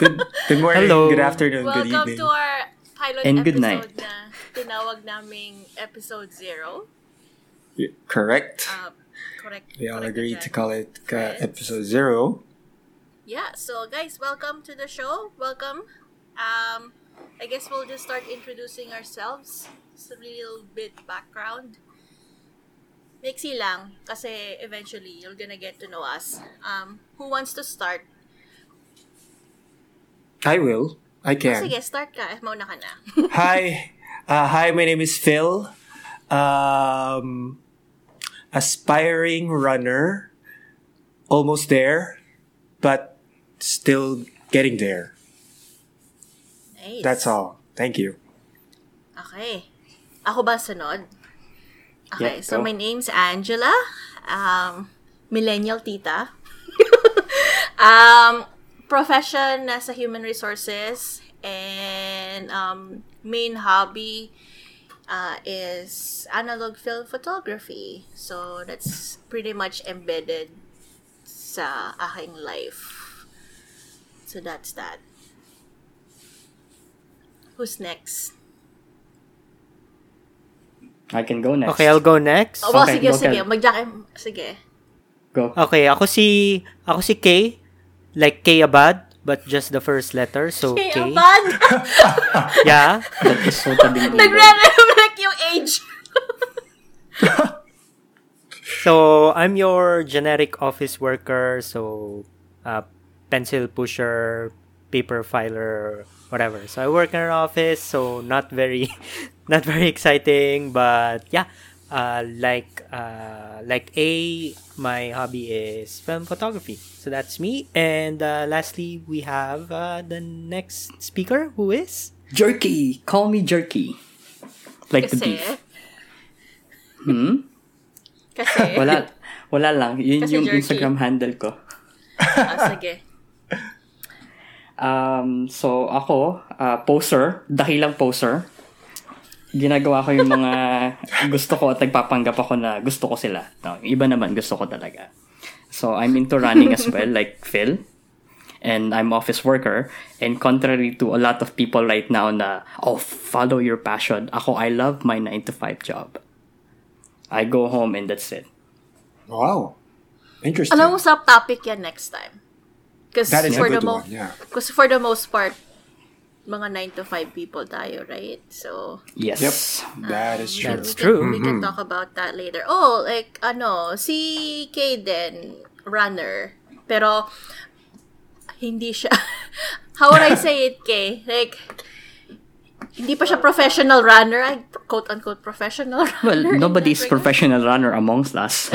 Good, good morning, Hello. good afternoon, Welcome good evening. to our pilot And episode good night. na tinawag naming episode zero. Y- Correct. Uh, correct. we all correct agreed ka to call it uh, episode zero. Yeah, so guys, welcome to the show. Welcome. Um, I guess we'll just start introducing ourselves. Just a little bit background. Mixy lang, kasi eventually you're gonna get to know us. Um, who wants to start? I will. I can. Oh, sige, start ka. Mauna ka na. hi, uh, hi. My name is Phil. Um, aspiring runner, almost there, but still getting there. Nice. That's all. Thank you. Okay. Ako ba sunod? Okay, Yeah, so my name's Angela. Um, millennial tita. um, profession nasa human resources and um, main hobby uh, is analog film photography. So that's pretty much embedded sa aking life. So that's that. Who's next? I can go next. Okay, I'll go next. Oh, well, Okay, sige, go, sige. Kel. Mag-jack Sige. Go. Okay, ako si ako si K, like K Abad, but just the first letter. So K. abad! Yeah. That is so Nagre-reflect yung age. So I'm your generic office worker. So uh, pencil pusher, paper filer, whatever. So I work in an office. So not very, not very exciting, but yeah. Uh, like uh, like A, my hobby is film photography. So that's me. And uh, lastly, we have uh, the next speaker, who is Jerky. Call me Jerky. Like the beef. Hmm? kasi, Wala. Wala lang. Yun Kasi yung jerky. Instagram handle ko. ah, sige. Um, so, ako, uh, poser. Dahilang poser. Ginagawa ko yung mga gusto ko at nagpapanggap ako na gusto ko sila. No, iba naman gusto ko talaga. So, I'm into running as well, like Phil. And I'm office worker. And contrary to a lot of people right now na, oh, follow your passion. Ako, I love my 9 to 5 job. I go home and that's it. Wow. Interesting. Alam mo, sa topic yan next time. Because that is a for the good mo- one. Yeah. Because for the most part, mga 9 to 5 people tayo, right? So, Yes. Yep. That is we true. That's we true. Can, we can talk about that later. Oh, like, ano, si Kaden, runner. Pero, hindi siya, how would I say it, Kay? Like, hindi pa siya professional runner. Ay, quote-unquote professional Well, runner. in nobody's professional runner amongst us.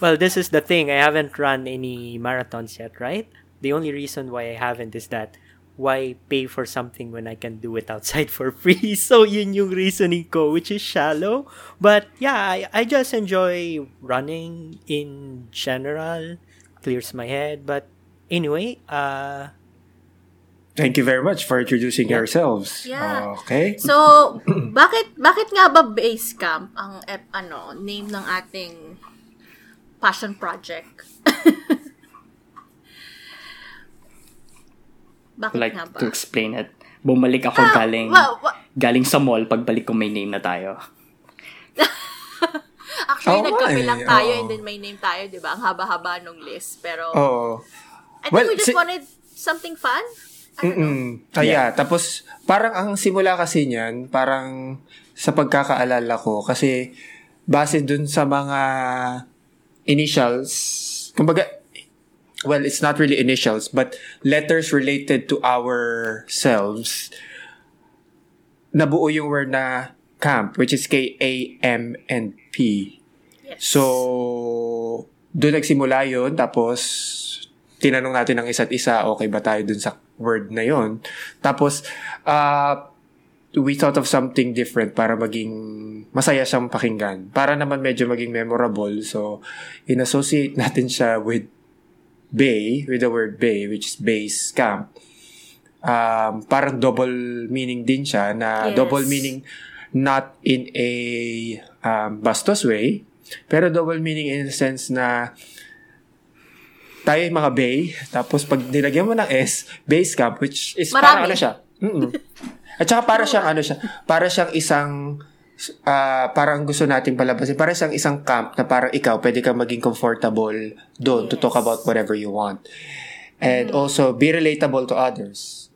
Well, this is the thing. I haven't run any marathons yet, right? The only reason why I haven't is that why pay for something when I can do it outside for free? So yun yung reasoning ko, which is shallow. But yeah, I, I just enjoy running in general. Clears my head. But anyway, uh, Thank you very much for introducing yourselves. Yeah. Okay. So, bakit bakit nga ba base camp ang ano, name ng ating passion project? bakit like nga ba? to explain it. Bumalik ako Ah, galing wa- wa- galing sa mall pagbalik ko may name na tayo. Actually, nga nagkabilang eh, tayo oo. and then may name tayo, di ba? Ang haba-haba nung list. Pero, Oo. I think well, we just si- wanted something fun. Mm-mm. Ah, yeah. Tapos, parang ang simula kasi niyan, parang sa pagkakaalala ko, kasi base dun sa mga initials, kumbaga, well, it's not really initials, but letters related to ourselves, nabuo yung word na camp, which is K-A-M and P. Yes. So, doon nagsimula yun. Tapos, tinanong natin ng isa't isa, okay ba tayo dun sa word na yon Tapos, uh, we thought of something different para maging masaya siyang pakinggan. Para naman medyo maging memorable. So, in-associate natin siya with bay, with the word bay, which is base camp. Um, parang double meaning din siya na Yes. double meaning not in a um, bastos way, Pero double meaning in the sense na tayo yung mga bay, tapos pag nilagyan mo ng S, base camp, which is parang Marami. ano siya. Mm-mm. At saka para siyang ano siya, para siyang isang ah, parang gusto nating palabasin, para siyang isang camp na parang ikaw, pwede ka maging comfortable doon to talk about whatever you want. And also, be relatable to others.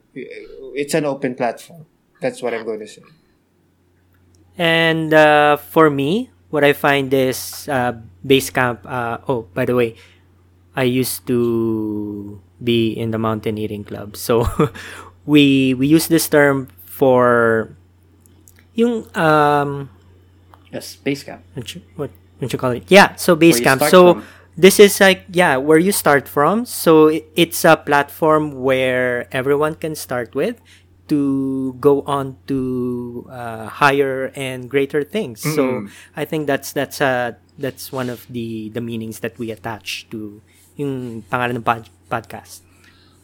It's an open platform. That's what I'm going to say. And uh, for me, what I find is uh, Basecamp. Uh, oh, by the way, I used to be in the mountaineering club, so we we use this term for yung um Yes, base camp. what you, what, what you call it? Yeah, so Where you Basecamp. So from. this is like yeah, where you start from. So it, it's a platform where everyone can start with to go on to uh, higher and greater things. So I think that's that's uh that's one of the the meanings that we attach to yung pangalan ng pod- podcast.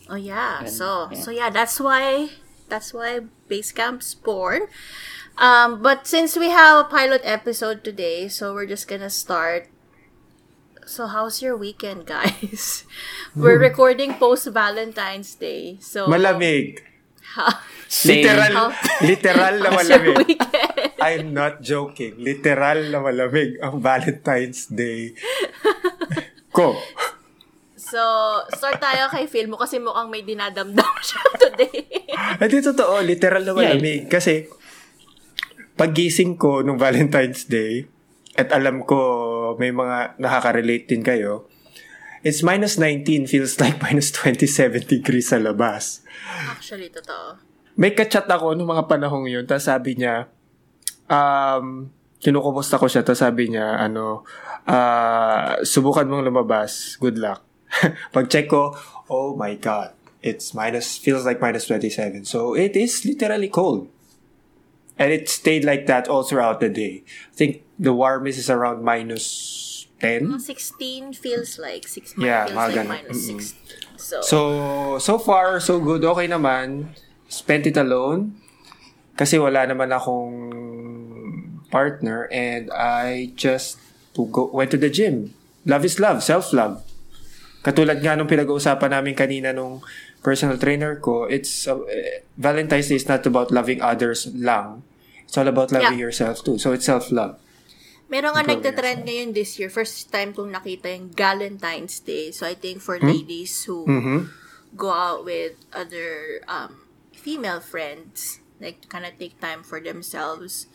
Oh yeah. And- so yeah. so yeah, that's why that's why Basecamp's born. Um, but since we have a pilot episode today, so we're just gonna start. So how's your weekend, guys? we're recording post Valentine's Day, so Malamig. Ha- Same. Literal, How- literal na how's your malamig. weekend? I'm not joking. Literal na malamig ang Valentine's Day. Ko. So, start tayo kay Phil mo kasi mukhang may dinadamdam siya today. Hindi totoo, literal na malamig. Kasi, paggising ko nung Valentine's Day, at alam ko may mga nakaka-relate din kayo, it's minus 19 feels like minus 27 degrees sa labas. Actually, totoo. May kachat ako nung mga panahong yun, tapos sabi niya, um, kinukumusta ko siya, tapos sabi niya, ano, ah, subukan mong lumabas, good luck. Pag-check ko, oh my God, it's minus, feels like minus 27. So, it is literally cold. And it stayed like that all throughout the day. I think the warmest is around minus 10. 16 feels like 6 Yeah, feels like ganun. minus 6. So, So, so far, so good. Okay naman. Spent it alone. Kasi wala naman akong partner and I just go, went to the gym. Love is love. Self-love. Katulad nga nung pinag-uusapan namin kanina nung personal trainer ko, it's uh, Valentine's Day is not about loving others lang. It's all about loving Yeah. yourself too. So it's self-love. meron nga nagtatrend ngayon this year. First time kong nakita yung Galentine's Day. So, I think for ladies who Mhm. go out with other um, female friends, like kind of take time for themselves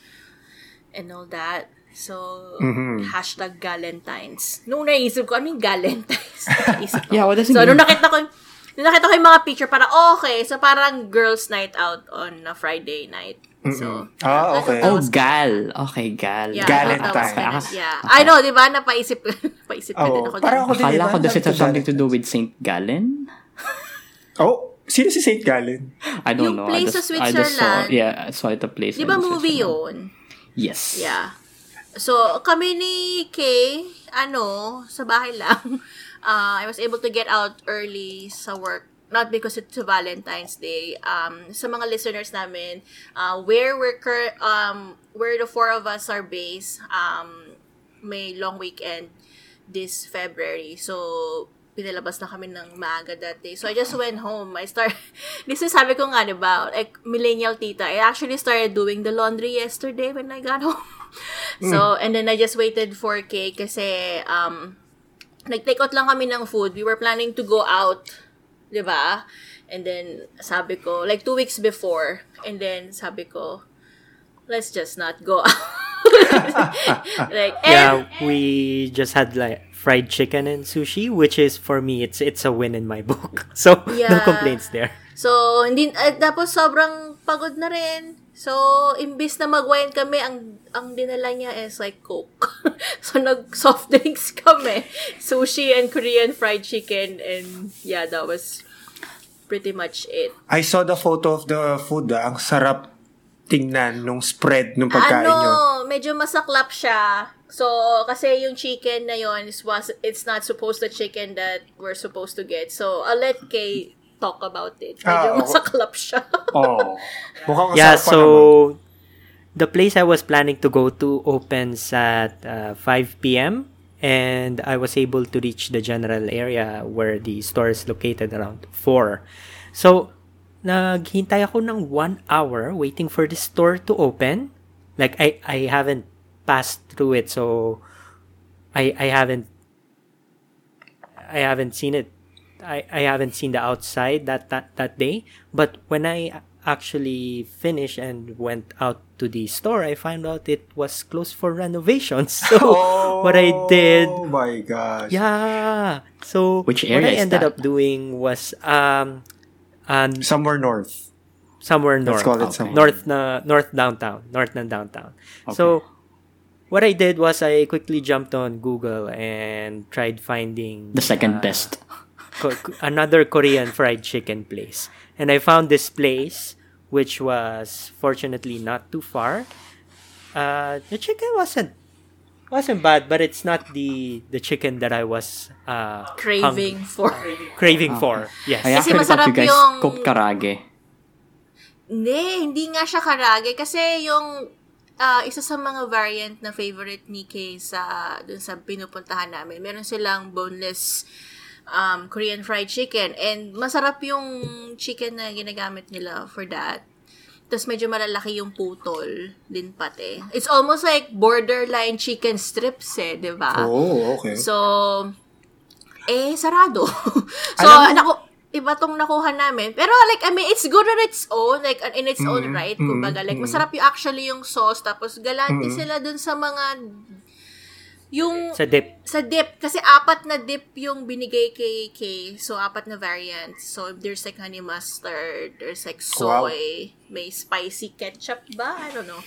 and all that. So, Mhm. hashtag Galentines. Nung naisip ko, ano yung Galentines? Naisip ko. Yeah, what does it So, mean? nung nakita ko, nung nakita ko yung mga picture, parang, okay, so parang girls' night out on a Friday night. So, Ah, thought okay. Oh, gal. Okay, gal. Yeah, Galentine. Ah, yeah. I know, di ba? Napaisip, napaisip ka Oo. din ako. Parang ako din, Akala ko does it have something to do with St. Gallen? Oh, sino si St. Gallen? I don't Yung know. place I sa just, I just saw, Switzerland. yeah, I saw it a place. Di ba movie Switzerland. yun? Yes. Yeah. So, kami ni Kay, ano, sa bahay lang. Uh, I was able to get out early sa work. Not because it's Valentine's Day. Um, sa mga listeners namin, uh, where we're cur- um, where the four of us are based, um, may long weekend this February. So, pinalabas na kami ng maaga that day. So, I just went home. I start, this is sabi ko nga, di ba, like, millennial tita. I actually started doing the laundry yesterday when I got home. So, and then I just waited for Kay kasi, um, nag-take out lang kami ng food. We were planning to go out, di ba? And then, sabi ko, like two weeks before, and then sabi ko, let's just not go out. like, and, Yeah, we just had like fried chicken and sushi, which is for me it's it's a win in my book. So no Yeah. complaints there. So, hindi, eh, tapos sobrang pagod na rin. So, imbis na mag-wine kami, ang, ang dinala niya is like Coke. so, nag-soft drinks kami. Sushi and Korean fried chicken. And, yeah, that was pretty much it. I saw the photo of the food. Ah. Ang sarap tingnan nung spread nung pagkain ano, nyo. medyo masaklap siya. So, kasi yung chicken na yon is was it's not supposed the chicken that we're supposed to get. So, I'll let Kay talk about it. Medyo Ah, masaklap siya. Oh. Mukhang Yeah, so naman. the place I was planning to go to opens at uh, 5 p.m. and I was able to reach the general area where the store is located around 4. So, naghintay ako ng one hour waiting for the store to open. Like, I, I haven't passed through it, so I, I haven't I haven't seen it. I, I haven't seen the outside that, that, that day. But when I actually finished and went out to the store, I found out it was closed for renovations. So what I did, Oh my gosh. yeah. So Which what area I is ended that? up doing was um, um Somewhere north. somewhere north, Let's call it Okay. somewhere. north na north downtown, north na downtown. Okay. So what I did was I quickly jumped on Google and tried finding The second uh, best. Another Korean fried chicken place. And I found this place, which was fortunately not too far. Uh, the chicken wasn't wasn't bad, but it's not the the chicken that I was uh, Craving hung- for... craving for. Yes. I Kasi actually thought masarap you guys yung- cook karage. Hindi, hindi nga siya karage. Kasi yung ah, isa sa mga variant na favorite ni Kay sa, dun sa pinupuntahan namin, meron silang boneless um, Korean fried chicken. And masarap yung chicken na ginagamit nila for that. Tapos medyo malalaki yung putol din pati. It's almost like borderline chicken strips eh, di ba? Oh, okay. So, eh, sarado. so, Alam naku, iba tong nakuha namin. Pero like, I mean, it's good on its own, like, in its own Mm-hmm. right. Kumbaga, like, masarap yung actually yung sauce. Tapos, galante sila dun sa mga, yung, Sa dip. sa dip. Kasi apat na dip yung binigay kay Kay. So, apat na variants. So, there's like honey mustard, there's like Wow. soy, may spicy ketchup ba? I don't know.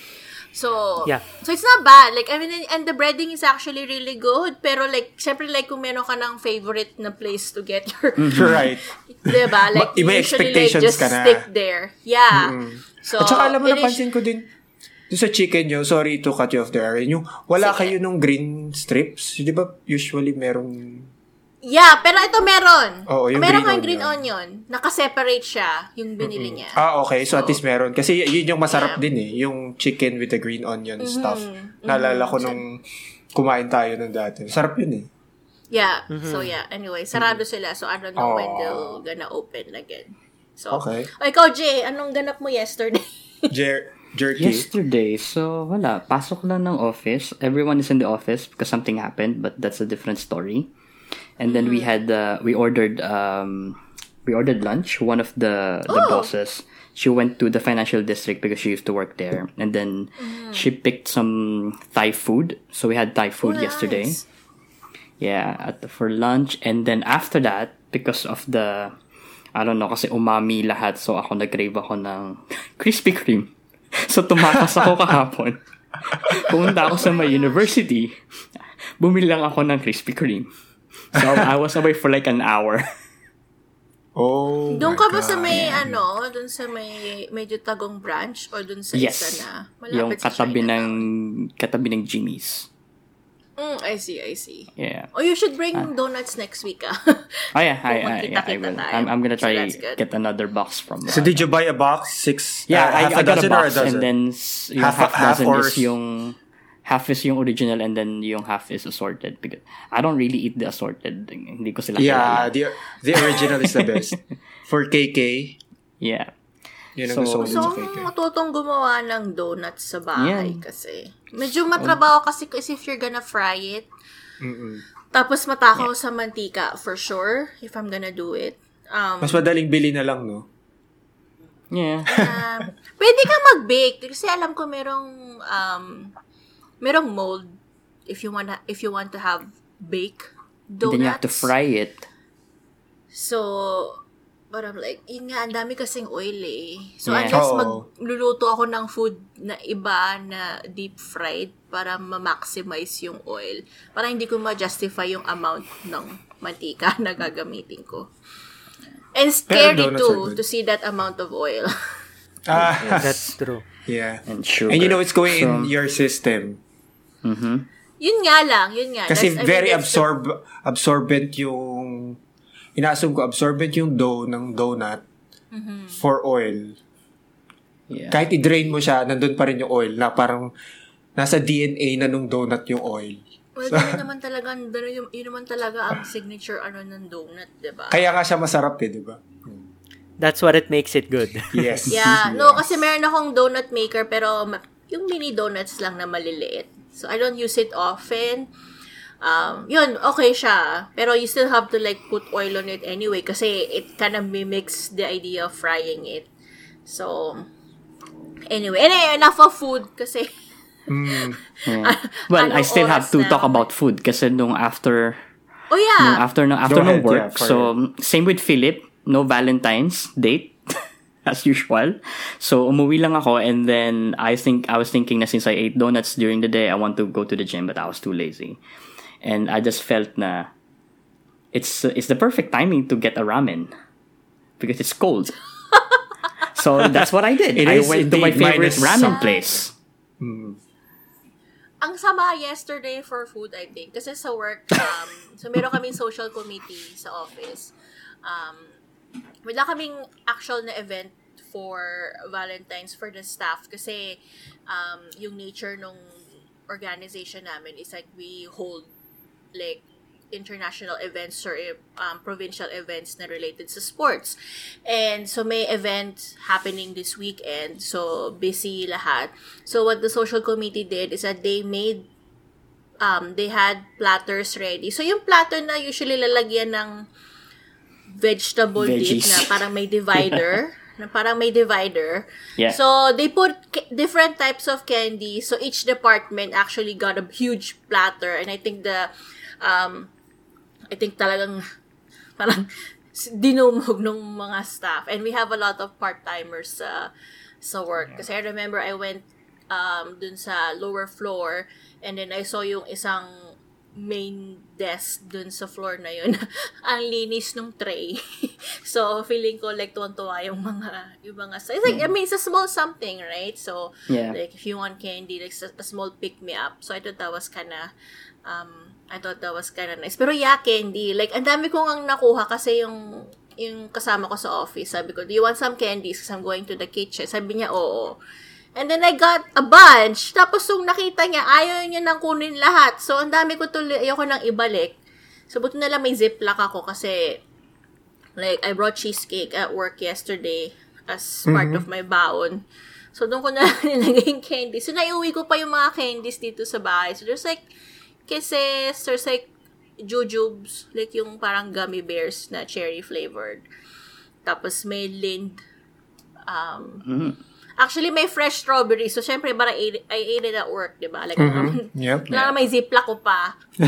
So, Yeah. so it's not bad. Like, I mean, and the breading is actually really good. Pero like, syempre like, kung meron ka ng favorite na place to get your, right. diba? Like, Iba usually like just ka na. stick there. Yeah. So, At saka alam mo, napansin ko din, doon sa chicken nyo, sorry to cut you off there, yung wala Sige. kayo nung green strips. Di ba usually merong... Yeah, pero ito meron. Oo, yung meron green green onion. onion. Nakaseparate siya, yung binili niya. Ah, okay. So, at least meron. Kasi y- yun yung masarap Yeah. din eh. Yung chicken with the green onion stuff. Naalala ko nung kumain tayo nung dati. Sarap yun eh. Yeah. So, yeah. Anyway, sarado sila. So, I don't know when Oh. they'll gonna open again. So, Okay. O, ikaw, Jay, anong ganap mo yesterday? Jer- jerky. Yesterday, so wala, pasok lang ng office. Everyone is in the office because something happened, but that's a different story. And then we had uh, we ordered um we ordered lunch. One of the the Oh. bosses, she went to the financial district because she used to work there, and then she picked some Thai food. So we had Thai food Oh, yesterday. nice. Yeah, at for lunch and then after that because of the I don't know kasi umami lahat so ako nag-crave ako ng Krispy Kreme. So tumakas ako kahapon. Pumunta ako sa my university. Bumili lang ako ng Krispy Kreme. So I was away for like an hour. Oh Doon ka ba sa God. may, ano, doon sa may medyo tagong branch or doon sa yes. isa na Yung malapit sa katabi ng katabi ng Jimmy's. Mm, I see, I see. Yeah. Oh, you should bring donuts next week, ah. Oh yeah, I, I, yeah, I will. I'm, I'm gonna try that's good. get another box from So, did you buy a box? Six? Yeah, uh, I, half I a got a dozen or a box and then yung Half half, half dozen or is s- yung half is yung original and then yung half is assorted because I don't really eat the assorted. Hindi ko sila Yeah, the, the original is the best. For KK, Yeah. Yun ang So- gusto ko So, matutong gumawa ng donuts sa bahay Yan. kasi. Medyo matrabaho kasi kasi if you're gonna fry it. Mm-mm. Tapos matakaw sa mantika for sure if I'm gonna do it. Um, Mas madaling bili na lang, no? Yeah. um, pwede ka mag-bake kasi alam ko merong um, merong mold if you want if you want to have bake And donuts. then you have to fry it. So, but I'm like, yun nga, ang dami kasing oil eh. So, Yeah. unless magluluto ako ng food na iba na deep fried para ma-maximize yung oil. Para hindi ko ma-justify yung amount ng mantika na gagamitin ko. And scary too, to see that amount of oil. Ah, That's true. yeah. And sugar. And you know, it's going in So, your system. mhm. yun nga lang, yun nga. Kasi That's- I mean, very the- absorb absorbent yung inaassume ko absorbent yung dough ng donut Mm-hmm. for oil. Yeah. Kahit i-drain mo siya, nandun pa rin yung oil na parang nasa DNA na nung donut yung oil. Well, yun naman talaga, yun, yung- yun naman talaga ang signature ano ng donut, di ba? Kaya nga siya masarap eh, di ba? That's what it makes it good. Yes. Yeah, no, kasi meron akong donut maker pero yung mini donuts lang na maliliit. So, I don't use it often. Um, yun, okay siya. Pero you still have to like put oil on it anyway kasi it kind of mimics the idea of frying it. So, anyway, anyway, enough of food kasi Mm. Well, Anong I still have to na? talk about food kasi nung after Oh nung yeah. after nung after nung work. yeah, so same with Philip, no Valentine's date as usual. So umuwi lang ako and then I think I was thinking na since I ate donuts during the day, I want to go to the gym but I was too lazy. And I just felt na it's it's the perfect timing to get a ramen because it's cold. so that's what I did. It I went to my favorite ramen place. ang sama yesterday for food, I think. Kasi sa work, um, so meron kaming social committee sa office. Um, wala kaming actual na event for Valentine's for the staff kasi um, yung nature nung organization namin is like we hold like international events or um, provincial events na related sa sports. And so may event happening this weekend. So busy lahat. So what the social committee did is that they made um they had platters ready. So yung platter na usually lalagyan ng vegetable dip Veggies. na parang may divider. na parang may divider. Yeah. So, they put different types of candy. So, each department actually got a huge platter. And I think the, um, I think talagang, parang, dinumog ng mga staff. And we have a lot of part-timers sa, sa work. Kasi I remember I went um, dun sa lower floor and then I saw yung isang main desk dun sa floor na yun. ang linis nung tray. so, feeling ko like tuwan-tuwa yung mga, yung mga, it's like, I mean, it's a small something, right? So, Yeah. like, if you want candy, like, a, a small pick-me-up. So, I thought that was kinda, um, I thought that was kinda nice. Pero yeah, candy. Like, ang dami kong ang nakuha kasi yung, yung kasama ko sa office. Sabi ko, do you want some candies? Because I'm going to the kitchen. Sabi niya, oo. And then I got a bunch. Tapos nung nakita niya, ayaw niya nang kunin lahat. So, ang dami ko tuloy, ayoko nang ibalik. So, buti na lang may ziplock ako kasi like, I brought cheesecake at work yesterday as part of my baon. So, doon ko na nilagay yung candy. So, naiuwi ko pa yung mga candies dito sa bahay. So, there's like kisses, there's like jujubes, like yung parang gummy bears na cherry flavored. Tapos may lind. Um, Mm. Actually, may fresh strawberry. So, syempre, parang I ate, I ate it at work, di ba? Like, um, Yep. Kailangan may ziplock ko pa.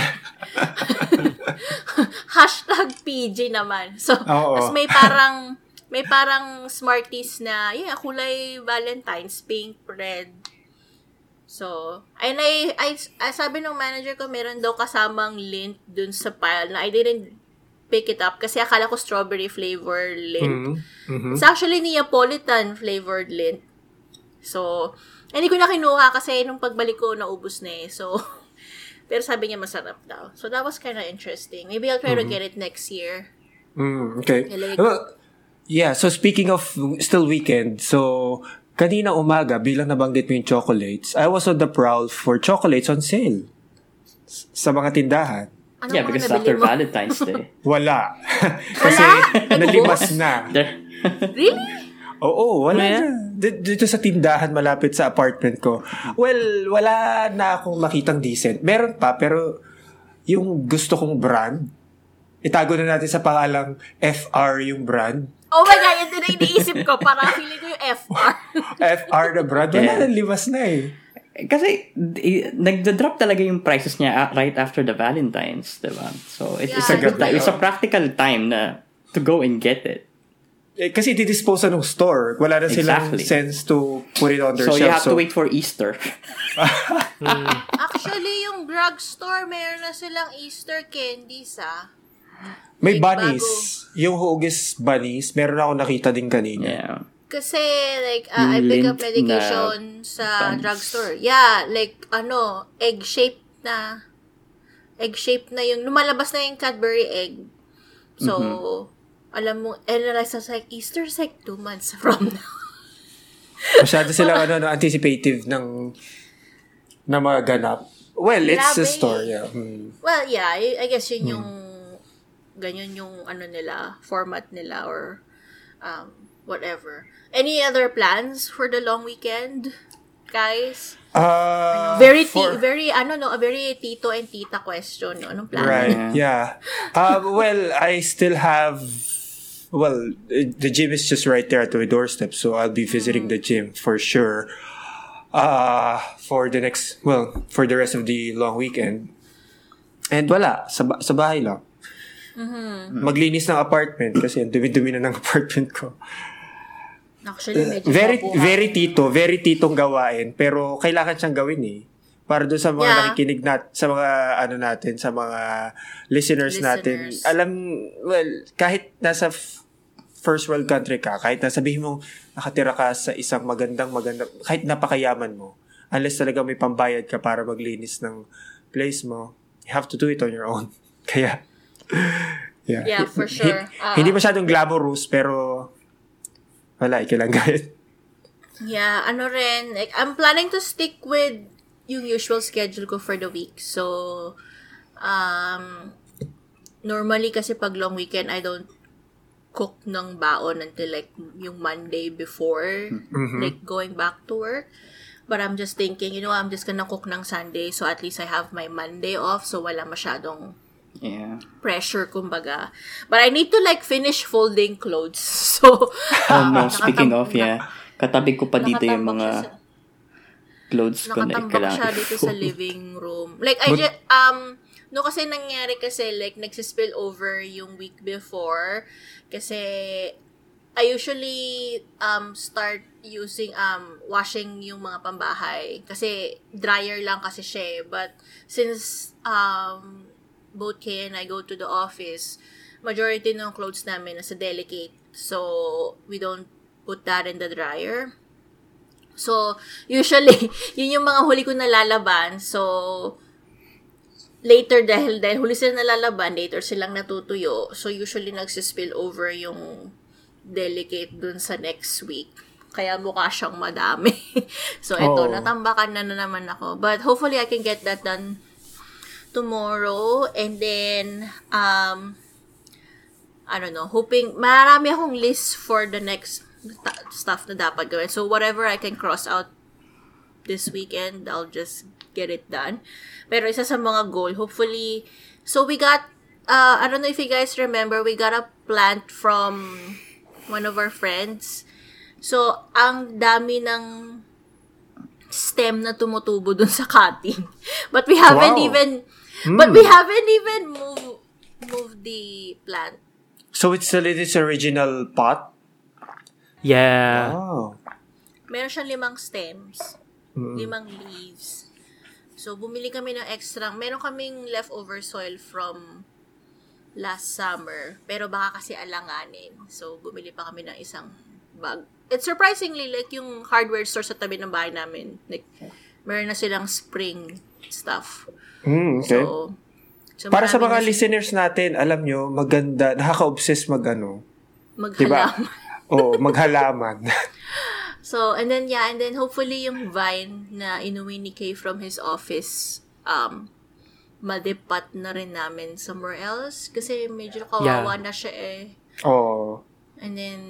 Hashtag PG naman. So, tas may parang, may parang Smarties na, yeah, kulay Valentine's, pink, red. So, and I, I, I sabi ng manager ko, meron daw kasamang lint dun sa pile na I didn't pick it up kasi akala ko strawberry flavor lint. Mm. Mhm. It's actually Neapolitan flavored lint. So, hindi ko na kinuha kasi nung pagbalik ko, naubos na eh. So, pero sabi niya masarap daw. So, that was kind of interesting. Maybe I'll try to get it next year. Mm, okay. Like- Well, yeah, so speaking of still weekend, so kanina umaga, bilang nabanggit mo yung chocolates, I was on the prowl for chocolates on sale s- sa mga tindahan. Ano Yeah, because after mo? Valentine's Day. Wala. Kasi nalimas na. Really? Oo, wala Yeah. na. D- dito sa tindahan malapit sa apartment ko. Well, wala na akong makitang decent. Meron pa, pero yung gusto kong brand, itago na natin sa pangalang FR yung brand. Oh my God, yun din ang iniisip ko. Parang feeling ko yung FR. FR na brand. Wala Yeah. na, eh. kasi nagda-drop talaga yung prices niya ah, right after the Valentine's, diba? So, it, it's a Yeah. good time. It's a practical time na to go and get it. eh kasi didispose ng store. Wala na silang Exactly. sense to put it on their So, shelf. you have to wait for Easter. Actually, yung drugstore, meron na silang Easter candies, ah. May Like, bunnies. Yung hugis bunnies, meron ako nakita din kanina. yeah. Kasi, like, uh, I pick up medication sa buns. drugstore. Yeah, like, ano, egg-shaped na, egg-shaped na yung, lumalabas na yung Cadbury egg. So, Mm-hmm. alam mo, and then I was like, Easter's like two months from now. Masyado sila ano, ano, anticipative ng na mga ganap. Well, it's a Grabe. story. Yeah. Hmm. Well, yeah, I, I guess yun yung ganyan yung ano nila, format nila or um, whatever. Any other plans for the long weekend, guys? Uh, Very for- very ano no, a very tito and tita question. No? Anong plan? Right. Yeah. Uh, well, I still have. Well, the gym is just right there at my doorstep, so I'll be visiting the gym for sure. Uh, for the next, well, for the rest of the long weekend. And wala, sa, sa bahay lang. Maglinis ng apartment kasi ang dumi-dumi na ng apartment ko. Actually, medyo Very, mabuhay. very tito, very titong gawain, pero kailangan siyang gawin eh. Para doon sa mga Yeah. nakikinig nat sa mga ano natin, sa mga listeners, natin. Listeners. Alam, well, kahit nasa f- first world country ka, kahit nasabihin mo nakatira ka sa isang magandang magandang, kahit napakayaman mo, unless talaga may pambayad ka para maglinis ng place mo, you have to do it on your own. Kaya, yeah. Yeah, for sure. Ah. hindi masyadong glamorous, pero wala, kailangan gawin. Yeah, ano rin, like, I'm planning to stick with yung usual schedule ko for the week. So, um, normally kasi pag long weekend, I don't cook ng baon until like yung Monday before, like going back to work. But I'm just thinking, you know, I'm just gonna cook ng Sunday so at least I have my Monday off so wala masyadong Yeah. pressure, kumbaga. But I need to like finish folding clothes. So, Oh no, speaking of, yeah. Katabi ko pa dito yung mga clothes ko na nakatambak kailangan siya dito sa living room. Like, I just, um, no kasi nangyari kasi, like, nagsispill over yung week before. Kasi, I usually, um, start using, um, washing yung mga pambahay. Kasi, dryer lang kasi siya eh. But, since, um, both Kay and I go to the office, majority ng clothes namin nasa delicate. So, we don't put that in the dryer. So, usually, yun yung mga huli ko nalalaban. So, later, dahil, dahil huli sila nalalaban, later silang natutuyo. So, usually, nagsispill over yung delicate dun sa next week. Kaya mukha siyang madami. so, eto, Oh. natambakan na, na naman ako. But, hopefully, I can get that done tomorrow. And then, um, I don't know, hoping, marami akong list for the next ta- stuff na dapat gawin. So, whatever I can cross out this weekend, I'll just get it done. Pero isa sa mga goal, hopefully, so we got, uh, I don't know if you guys remember, we got a plant from one of our friends. So, ang dami ng stem na tumutubo dun sa cutting. But we haven't Wow. even, but we haven't even moved, moved the plant. So it's still in its original pot? Yeah. Oh. Meron siyang limang stems, limang leaves. So, bumili kami ng extra. Meron kaming leftover soil from last summer. Pero baka kasi alanganin. So, bumili pa kami ng isang bag. It's surprisingly like yung hardware store sa tabi ng bahay namin. Like, meron na silang spring stuff. Mm, okay. So, so Para sa mga na listeners natin, alam nyo, maganda, nakaka-obsess mag ano. Diba? maghalaman. Oo, maghalaman. So, and then, yeah, and then hopefully yung vine na inuwi ni Kay from his office, um, madipat na rin namin somewhere else. Kasi medyo kawawa na siya eh. Oo. And then,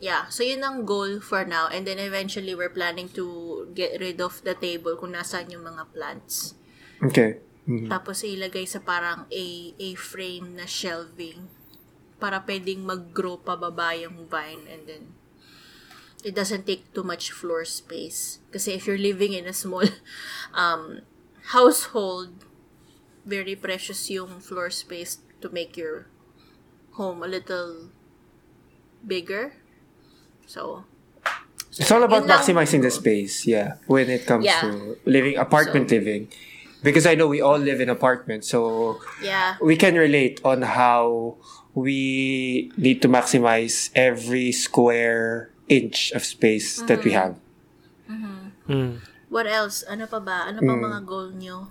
yeah, so yun ang goal for now. And then eventually, we're planning to get rid of the table kung nasaan yung mga plants. Okay. Mhm. Tapos ilagay sa parang a, a frame na shelving para pwedeng mag-grow pa baba yung vine and then it doesn't take too much floor space. Kasi if you're living in a small um, household, very precious yung floor space to make your home a little bigger. So, It's all about maximizing the space, yeah, when it comes Yeah. to living, apartment So- living. Because I know we all live in apartments, so yeah. we can relate on how we need to maximize every square inch of space that we mm-hmm. have. Mm-hmm. Mm. What else? Ano pa ba? Ano pa mm. mga goal nyo?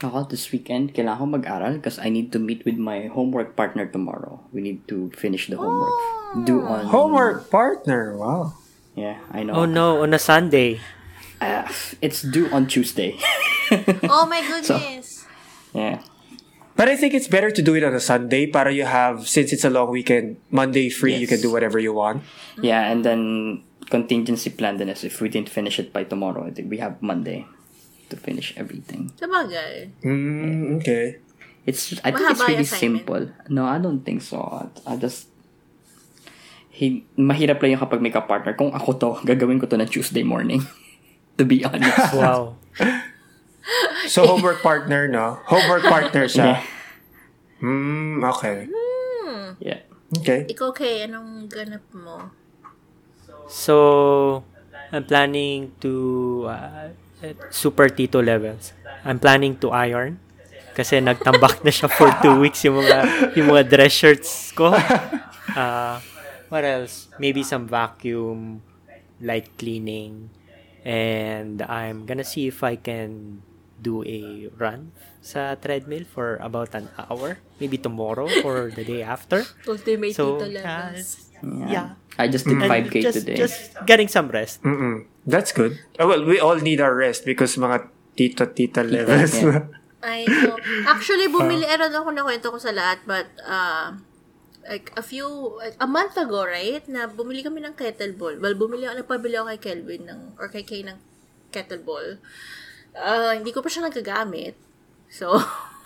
Ako, this weekend, kailangan ko mag-aral because I need to meet with my homework partner tomorrow. We need to finish the homework. Oh. Due on... Homework partner, wow. Yeah, I know. Oh no, on a Sunday. Uh, it's due on Tuesday. Oh my goodness. yeah. But I think it's better to do it on a Sunday para you have, since it's a long weekend, Monday free, you can do whatever you want. Yeah, and then contingency plan din is if we didn't finish it by tomorrow, I think we have Monday to finish everything. Sabagay. Mm, okay. It's I think it's really assignment. simple. No, I don't think so. I just hi, mahirap lang yung kapag may ka-partner. Kung ako to, gagawin ko to na Tuesday morning. to be honest. Wow. So, homework partner, no? Homework partner siya. Yeah. Hmm, okay. yeah. Okay. Ikaw kay, anong ganap mo? So, I'm planning to uh, at super Tito levels. I'm planning to iron kasi nagtambak na siya for two weeks yung mga yung mga dress shirts ko. Uh, what else? Maybe some vacuum, light cleaning, and I'm gonna see if I can do a run sa treadmill for about an hour, maybe tomorrow or the day after. Ultimate So, uh, levels. yeah. I just did And 5k just, today. Just getting some rest. Mm-mm. That's good. Oh, well, we all need our rest because mga tito-tita levels. yeah. I know. Actually, bumili, uh, ano ako na kwento ko sa lahat, but, uh, like, a few, like, a month ago, right, na bumili kami ng kettlebell. Well, bumili ako, nagpabili ako kay Kelvin ng, or kay Kay ng kettlebell. Uh, hindi ko pa siya nagagamit. So,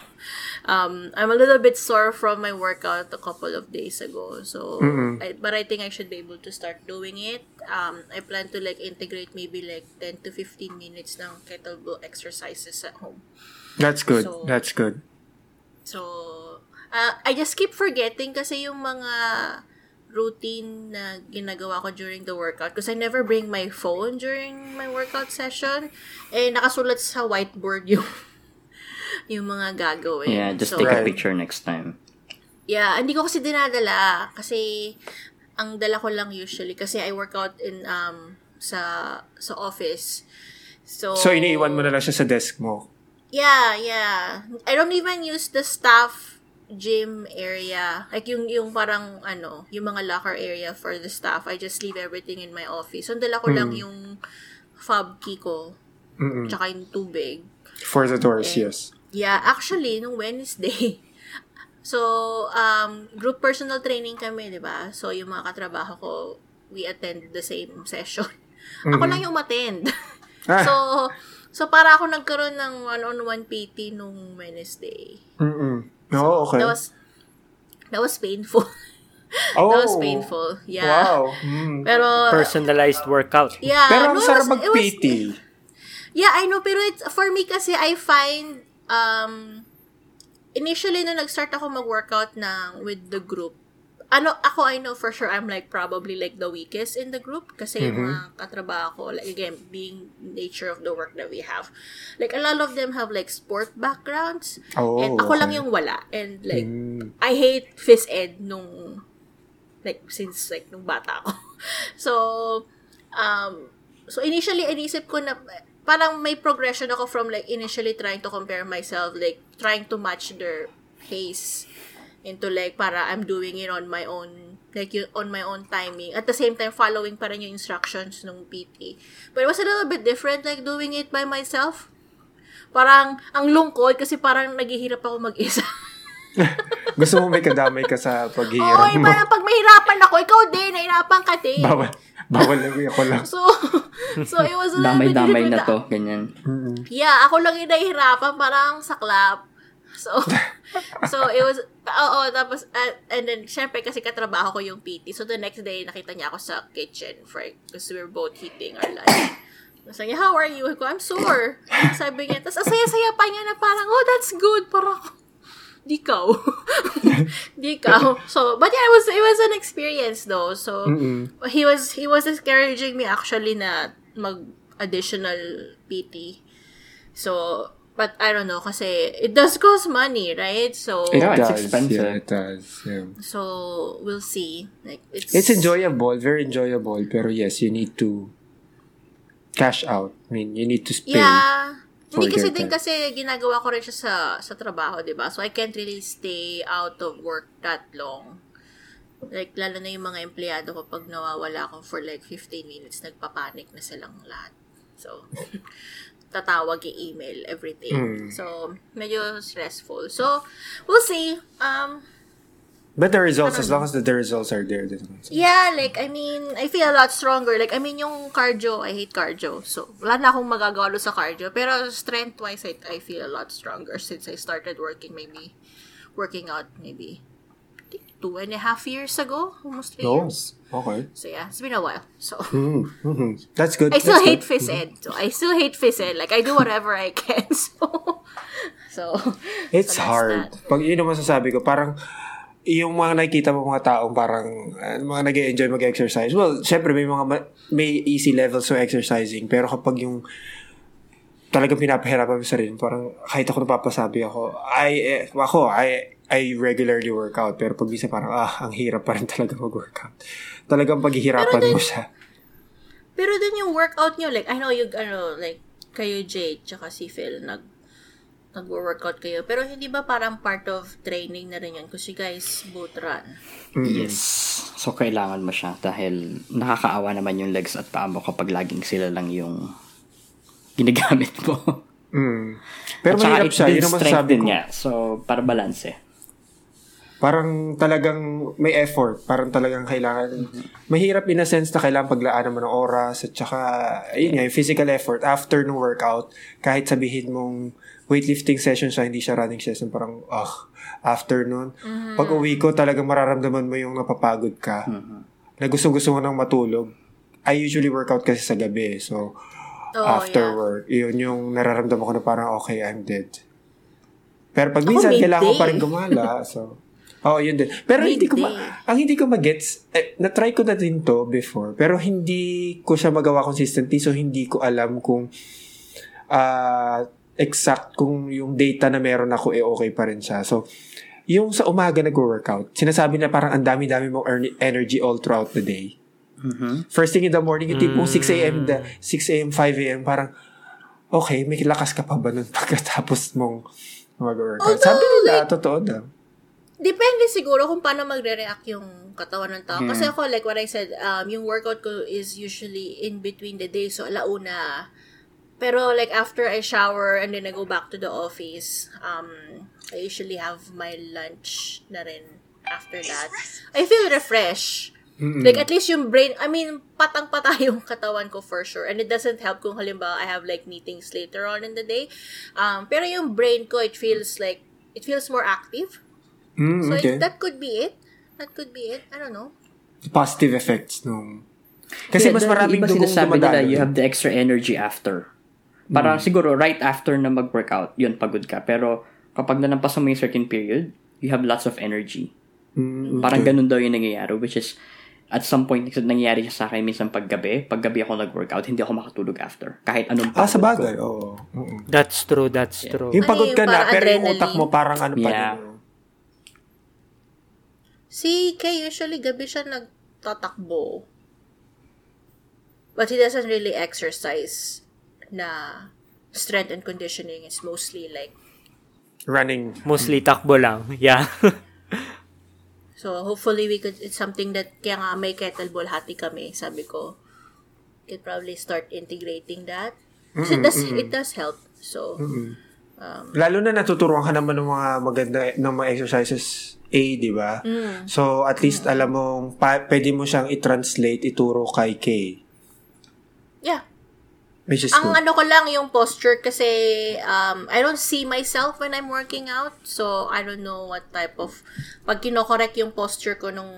um, I'm a little bit sore from my workout a couple of days ago. So, I, but I think I should be able to start doing it. Um, I plan to like integrate maybe like 10 to 15 minutes ng kettlebell exercises at home. That's good. So- That's good. So, uh, I just keep forgetting kasi yung mga routine na ginagawa ko during the workout because I never bring my phone during my workout session. Eh, nakasulat sa whiteboard yung yung mga gagawin. yeah, just So, take a picture next time. Yeah, hindi ko kasi dinadala kasi ang dala ko lang usually kasi I work out in um sa sa office. So So, iniiwan mo na lang siya sa desk mo. Yeah, yeah. I don't even use the staff gym area. Like yung yung parang ano, yung mga locker area for the staff. I just leave everything in my office. So dala ko lang yung fob key ko. Mm-mm. Tsaka yung tubig. For the doors, Eh. yes. Yeah, actually, nung Wednesday, so, um, group personal training kami, di ba? So, yung mga katrabaho ko, we attend the same session. Ako lang yung attend. Ah. so, so, para ako nagkaroon ng one-on-one PT nung Wednesday. Mm-mm. Oo, okay. That was, that was painful. oh, that was painful. Yeah. Wow. Mm. Pero, Personalized workout. yeah. Pero ang no, it sarap mag-PT. Yeah, I know, pero it's, for me kasi, I find, um, initially, nung nag-start ako mag-workout ng, with the group, ano, ako, I know for sure, I'm like, probably like the weakest in the group, kasi yung mga katrabaho ko, like, again, being nature of the work that we have, like, a lot of them have, like, sport backgrounds, Oh, and ako lang okay. yung wala, and, like, Mm. I hate phys ed nung like since like nung bata ako. so um so initially inisip ko na parang may progression ako from like initially trying to compare myself like trying to match their pace into like para I'm doing it on my own like on my own timing at the same time following pa rin yung instructions ng PT but it was a little bit different like doing it by myself parang ang lungkot kasi parang naghihirap ako mag-isa Gusto mo may kadamay ka sa Oo, paghihirap mo. na pag mahirapan ako, ikaw din, nahirapan ka din. Bawal. Bawal lang ako lang. So, so it was a little bit Damay-damay na to, ganyan. Yeah, ako lang yung nahihirapan, parang saklap. So, so it was, oo, tapos, uh, and then, syempre, kasi katrabaho ko yung PT. So, the next day, nakita niya ako sa kitchen, Frank, because we were both eating our lunch. Sabi niya, how are you? Ako, I'm sore. Sabi niya, tapos, asaya-saya pa niya na parang, oh, that's good. Parang, di ka. di ka. So, but yeah, it was, it was an experience though. So, Mm-mm. he was, he was encouraging me actually na mag additional PT. So, but I don't know kasi it does cost money, right? So, It Yeah, it's does. expensive. Yeah, it does. Yeah. so we'll see. Like it's It's enjoyable, very enjoyable. Pero yes, you need to cash out. I mean, you need to pay. Yeah. Hindi kasi din time. kasi ginagawa ko rin siya sa sa trabaho, 'di ba? So I can't really stay out of work that long. Like, lalo na yung mga empleyado ko pag nawawala ako for like 15 minutes, nagpapanik na silang lahat. So, tatawag yung email, everything. Mm. So, medyo stressful. So, we'll see. Um, But the results, as long as the, the results are there, then Yeah, like, I mean, I feel a lot stronger. Like, I mean, yung cardio, I hate cardio. So, wala na akong magagawa doon sa cardio. Pero strength-wise, I, I feel a lot stronger since I started working maybe, working out maybe I think two and a half years ago. Almost three No. years. Okay. So, yeah, it's been a while. So, Mm, mhm. That's good. I still That's hate good. phys ed. So, I still hate phys ed. Like, I do whatever I can. So, so It's so hard. that. Pag yun ang masasabi ko, parang yung mga nakikita mo mga taong parang uh, mga nag enjoy mag-exercise. Well, syempre may mga ma- may easy levels of exercising. Pero kapag yung talagang pinapahirapan mo sarili, parang kahit ako napapasabi ako, I, eh, ako, I, I regularly work out. Pero pag minsan parang, ah, ang hirap pa rin talaga mag-workout. Talagang paghihirapan mo siya. Pero dun yung workout nyo, like, I know you, ano, like, kayo, Jade, tsaka si Phil, nag, nag-workout kayo. Pero hindi ba parang part of training na rin yun? Kasi guys, boot run. Yes. So, kailangan mo siya dahil nakakaawa naman yung legs at paa mo kapag laging sila lang yung ginagamit mo. Mm. Pero At mahirap siya. Yun ang strength masasabi ko. niya. So, para balance eh. Parang talagang may effort. Parang talagang kailangan. Mahirap in a sense na kailangan paglaanan mo ng oras at saka, ayun nga, yung physical effort after ng workout, kahit sabihin mong weightlifting session siya, hindi siya running session, parang, ah, after nun. Pag uwi ko, talagang mararamdaman mo yung napapagod ka. Na gustong-gusto mo nang matulog. I usually work out kasi sa gabi. So, Oh, after yeah. work, yun yung nararamdaman ko na parang, okay, I'm dead. Pero pag minsan, kailangan ko pa rin gumala. So, Oo, yun din. Pero hindi ko ma- ang hindi ko magets, eh, na-try ko na din to before, pero hindi ko siya magawa consistently, so hindi ko alam kung ah exact kung yung data na meron ako eh okay pa rin siya. So, yung sa umaga nag-workout, sinasabi na parang ang dami-dami mong earn- energy all throughout the day. Mhm. First thing in the morning, yung tipong 6 a.m., the, 6 a.m., 5 a.m., parang, okay, may lakas ka pa ba nun pagkatapos mong mag-workout? Sabi nila, totoo daw. Depende siguro kung paano magre-react yung katawan ng tao. Kasi ako, like what I said, um, yung workout ko is usually in between the day. So, alauna. Pero like after I shower and then I go back to the office, um, I usually have my lunch na rin after that. I feel refreshed. Like at least yung brain, I mean, patang-pata yung katawan ko for sure. And it doesn't help kung halimbawa I have like meetings later on in the day. Um, pero yung brain ko, it feels like, it feels more active. Mm, So okay. it, that could be it. That could be it. I don't know. positive effects nung kasi Kaya mas maraming iba dugong sinasabi nila, you have the extra energy after. Parang siguro, right after na mag-workout, yun, pagod ka. Pero, kapag nalampas mo yung certain period, you have lots of energy. Mm, Parang okay. ganun daw yung nangyayari, which is, at some point, nangyayari siya sa akin minsan paggabi. Paggabi ako nag-workout, hindi ako makatulog after. Kahit anong Ah, sa pagod bagay, ko. oo. Oo. That's true, that's true. Yung Ano pagod yung ka na, parang pero yung utak mo parang ano pa Yeah. Si Kay, usually gabi siya nagtatakbo. But he doesn't really exercise na strength and conditioning. It's mostly like, Running. Mostly takbo lang. Yeah. so hopefully we could, it's something that, kaya nga may kettlebell hati kami, sabi ko. Could probably start integrating that. Kasi it does, it does help. So, Lalo na natuturuan ka naman ng mga maganda ng mga exercises A, di ba? Mm. So, at least alam mo, pa, pwede mo siyang i-translate, ituro kay K. yeah. Which is Ang good. ano ko lang yung posture kasi um, I don't see myself when I'm working out. So, I don't know what type of... Pag kinokorek yung posture ko nung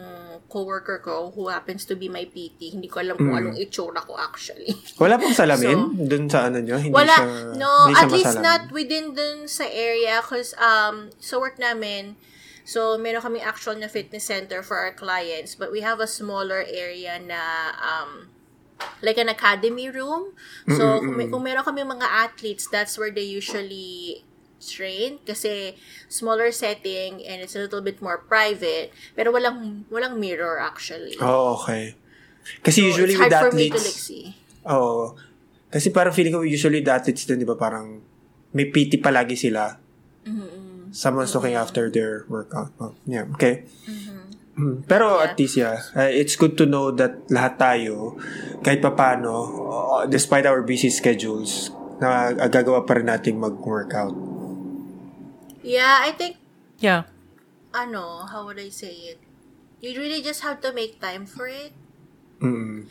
coworker ko who happens to be my PT, hindi ko alam kung Mm. anong itsura ko actually. Wala pong salamin So, dun sa ano nyo? Hindi Wala. siya, no, hindi siya at least masalamin. not within dun sa area because um, sa work namin, so meron kami actual na fitness center for our clients but we have a smaller area na um, like an academy room. So, kung, may, kung meron kami mga athletes, that's where they usually train kasi smaller setting and it's a little bit more private pero walang walang mirror actually. Oh, okay. Kasi So, usually with athletes, like. Oo. Kasi parang feeling ko usually the athletes din, di ba, parang may PT palagi sila. Someone's looking after their workout. Oh, yeah, okay. Mm, Pero Yeah. at least, yeah, uh, it's good to know that lahat tayo, kahit papano, uh, despite our busy schedules, na uh, gagawa pa rin nating mag-workout. Yeah, I think Yeah. ano, how would I say it? You really just have to make time for it. Mm.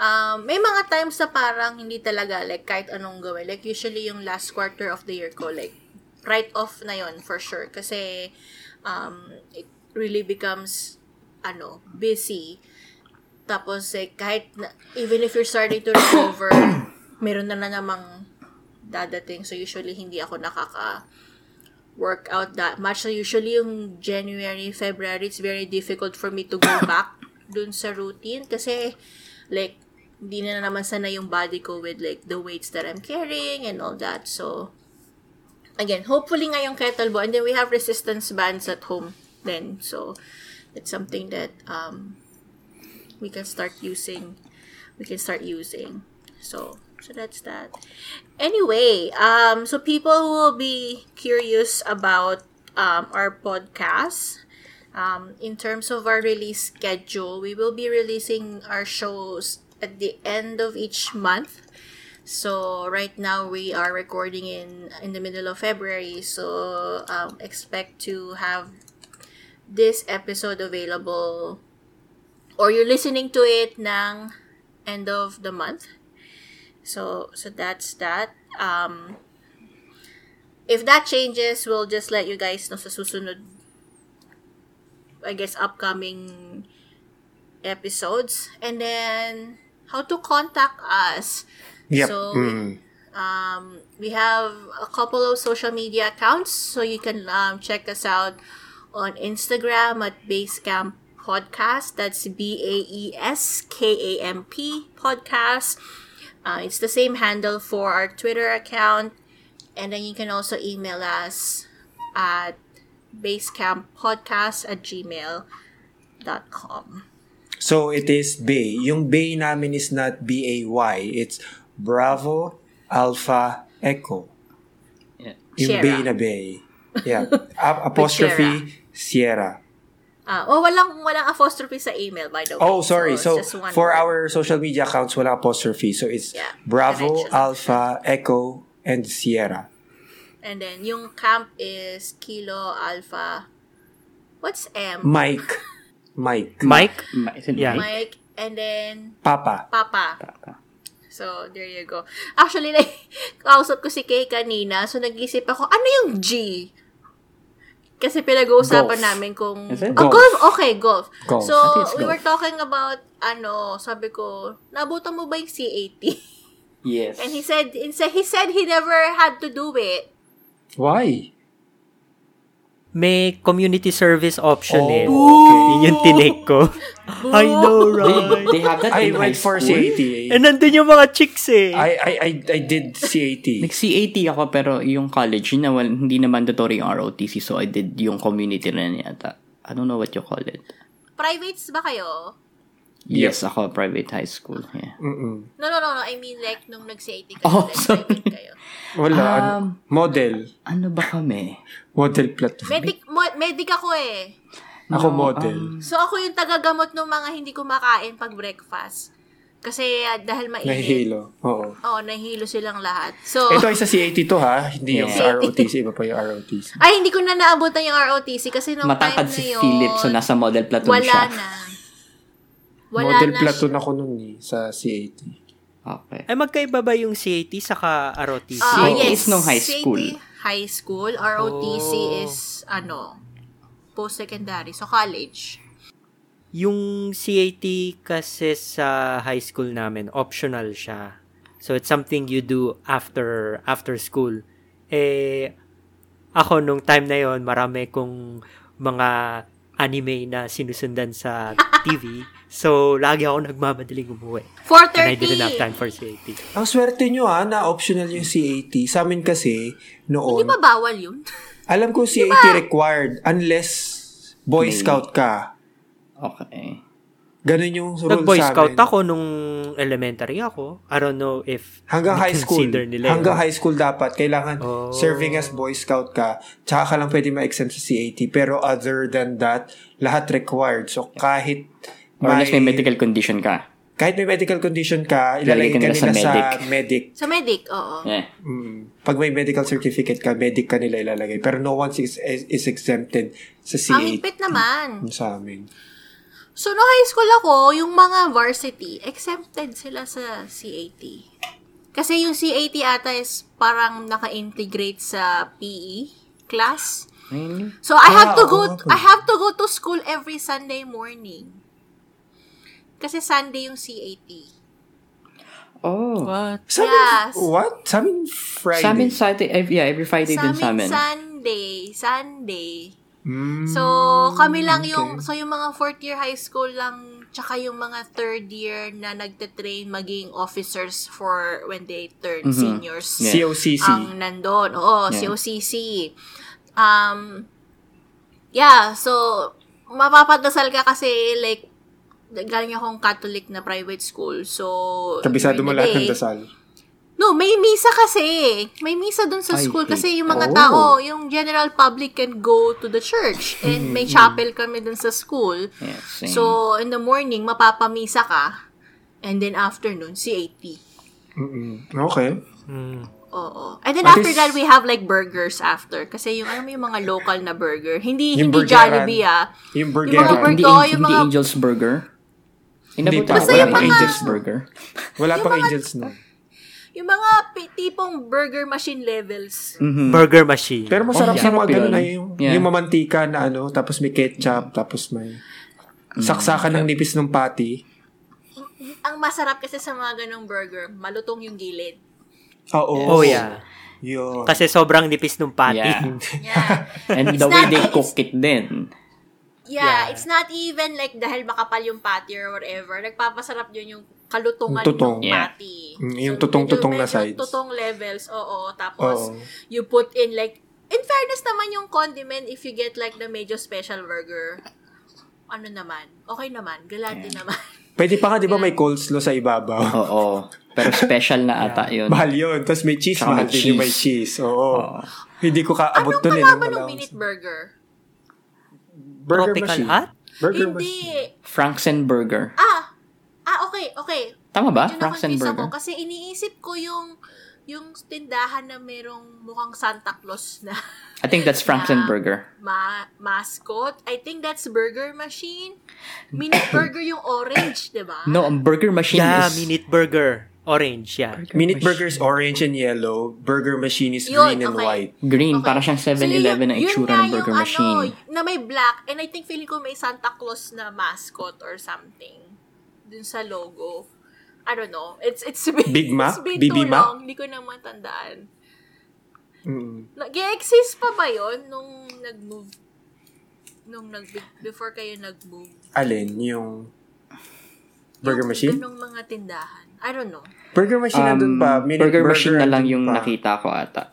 Um, may mga times na parang hindi talaga, like, kahit anong gawin. Like, usually yung last quarter of the year ko, like, right off na yon for sure. Kasi, um, it really becomes, ano, busy. Tapos, like, kahit, na, even if you're starting to recover, meron na na namang dadating. So, usually, hindi ako nakaka workout that much. So, usually, yung January, February, it's very difficult for me to go back dun sa routine. Kasi, like, hindi na naman sana yung body ko with, like, the weights that I'm carrying and all that. So, again, hopefully ngayong kettlebell. And then we have resistance bands at home then. So, it's something that um, we can start using. We can start using. So, so that's that. Anyway, um, so people who will be curious about um, our podcast, um, in terms of our release schedule, we will be releasing our shows at the end of each month. So right now we are recording in in the middle of February. So um, expect to have this episode available, or you're listening to it ng end of the month. So so that's that. Um, if that changes, we'll just let you guys know sa susunod I guess upcoming episodes and then how to contact us. Yep. So Mm. um, we have a couple of social media accounts, so you can um, check us out on Instagram at Basecamp Podcast. That's B A E S K A M P Podcast. Uh, it's the same handle for our Twitter account, and then you can also email us at basecamppodcast at gmail.com. So, it is Bay. Yung Bay namin is not B-A-Y. It's Bravo Alpha Echo. Yeah. Yung Sierra. Bay na Bay. Yeah. Apostrophe Sierra. Uh, oh, walang, walang apostrophe sa email, by the way. Oh, sorry. So, one for word. our social media accounts, wala apostrophe. So, it's Yeah, Bravo. Alpha, Echo, and Sierra. And then, yung camp is Kilo, Alpha, what's M? Mike. Mike. Mike? It Yeah. Mike? Mike, and then Papa. Papa. Papa. So, there you go. Actually, like, kausap ko si Kay kanina, so nag-isip ako, ano yung G? Kasi pinag-uusapan Golf. namin kung... It? Oh, Golf. golf? Okay, golf. Golf. So, we golf. were talking about, ano, sabi ko, nabutan mo ba yung C80? Yes. And he said, he said he never had to do it. Why? May community service option Oh, eh. okay. Yun yung tinake ko. I know, They, right? they have that I in high went for school? CAT. And nandun yung mga chicks eh. I, I, I, I did CAT. Nag-CAT ako pero yung college, yun na, wal- hindi na mandatory yung ROTC so I did yung community rin yata. I don't know what you call it. Privates ba kayo? Yes, ako private high school. Yeah. Mm-mm. No, no, no, no. I mean, like, nung nag-C80 kayo, Oh, like, sorry. private kayo. Wala. ano, Um, model. Ano ba kami? Model platoon. Medic, mo- medic ako eh. Ako No, model. um, So, ako yung tagagamot ng mga hindi kumakain pag breakfast. Kasi ah, dahil mainit. Nahihilo. Oo. Oo, nahihilo silang lahat. So, Ito ay sa CAT to ha. Hindi yung Yeah. sa ROTC. Iba pa yung ROTC. ay, hindi ko na naabutan yung ROTC kasi nung Matangkad time na si yun, Philip so nasa model platoon wala siya. na. Wala Model na platoon ako nun eh. Sa CAT. Okay. Ay, magkaiba ba yung CAT saka ROTC? Ah, CAT yes. is nung high CAT, school. high school. ROTC Oh. is, ano, post-secondary. So, college. Yung CAT kasi sa high school namin, optional siya. So it's something you do after after school. Eh ako nung time na yon, marami kong mga anime na sinusundan sa TV. So lagi ako nagmamadaling umuwi. And I didn't have 4.30. time for CAT. Ang swerte nyo ha, na optional yung CAT. Sa amin kasi, Hindi noon, ba bawal yun? alam ko CAT required unless Boy May- Scout ka. Okay. Ganun yung rules Nag-boy sa scout amin. ako nung elementary ako. I don't know if Hanggang high school. nila Hanggang yun. high school dapat. Kailangan Oh. serving as Boy Scout ka. Tsaka ka lang pwede ma-exempt sa CAT. Pero other than that, lahat required. So kahit Or unless may medical condition ka. kahit may medical condition ka, Ilalagay ka nila sa nila sa medic. medic. Sa medic, oo. Yeah. Mm. Pag may medical certificate ka, medic ka nila ilalagay. Pero no one is, is, is exempted sa Ang CAT. higpit naman. Sa amin. So, no high school ako, yung mga varsity, exempted sila sa CAT. Kasi yung CAT ata is parang naka-integrate sa PE class. Really? So, I have to go. I have to go to school every Sunday morning. Kasi Sunday yung CAT. Oh. What? Sa amin, Yes. what? Sa amin, Friday. Sa amin, Saturday, every, yeah, every Friday Sa din sa amin. Sunday. Sunday. Mm, So, kami lang okay. yung, so yung mga fourth year high school lang, tsaka yung mga third year na nagte-train maging officers for when they turn Mhm. seniors. Yeah. COCC. Ang nandun. Oo, Yeah. COCC. Um, yeah, so, mapapadasal ka kasi, like, galing akong Catholic na private school. So, Kabisado mo lahat ng dasal. No, may misa kasi. May misa dun sa school kasi yung mga Oh. tao, yung general public can go to the church. And may chapel kami dun sa school. Yeah, same. So, in the morning, mapapamisa ka. And then afternoon, CAT. Mm-mm. Okay. Mm. Oo. And then At after least- that, we have like burgers after. Kasi yung, ano mo yung mga local na burger. Hindi, Yung hindi burgeran. Jollibee ah. Yung Yung mga burger. burger- hindi, Oo, hindi yung mga- Angel's Burger. Hindi pa. Basta wala yung pang mga- Angel's Burger. Wala Yung pang mga- angels no. Yung mga pi- tipong burger machine levels. Mhm. Burger machine. Pero masarap Oh, yung mga sarap ganun na yung, Yeah. yung mamantika na ano, tapos may ketchup, tapos may saksakan ng nipis ng patty. Ang masarap kasi sa mga ganong burger, malutong yung gilid. Oo. Oh, yeah. Yun. Kasi sobrang nipis ng patty. Yeah. Yeah. And the way they cook it din. Yeah, Yeah. it's not even like dahil makapal yung patty or whatever. Nagpapasarap yun yung kalutungan Tutong. ng Yeah. patty. Mm, yung tutong-tutong na sides. Tutong levels, oo. Tapos, Oo. you put in like, in fairness naman yung condiment, if you get like the medyo special burger, ano naman, okay naman, galante naman. Pwede pa nga, di ba may coleslaw sa ibabaw? Oo. Pero special na ata yun. Mahal yun. Tapos may cheese, Tsaka mahal may din yung may cheese. Oo. Oo. Hindi ko kaabot Anong dun eh. kalaban nung ng minute burger? Burger Tropical machine. Hut? Burger Hindi. machine. Franksen Burger. Ah, okay, okay. Tama ba? Burger. ako kasi iniisip ko yung yung tindahan na merong mukhang Santa Claus na I think that's Franksen Yeah. Burger. ma- mascot. I think that's Burger Machine. Minute Burger yung orange, di ba? No, ang Burger Machine Yeah, is... minute burger. Orange, yeah. Minute Burger is orange and yellow. Burger Machine is Yun, green and okay. white. Green. Okay. Para siyang So, 7-Eleven na yun- yun itsura ng Burger yung Machine. Ano, na may black. And I think feeling ko may Santa Claus na mascot or something. Dun sa logo. I don't know. It's it's been, Big Mac? It's been BB too Mac? long. Hindi ko na matandaan. Mm. Nag-exist pa ba yon nung nag-move? Nung nag before kayo nag-move? Alin? Yung Burger Yung Machine? Ganong mga tindahan. I don't know. Burger Machine nandun Um, pa. Minute Burger Machine na lang yung pa. nakita ko ata.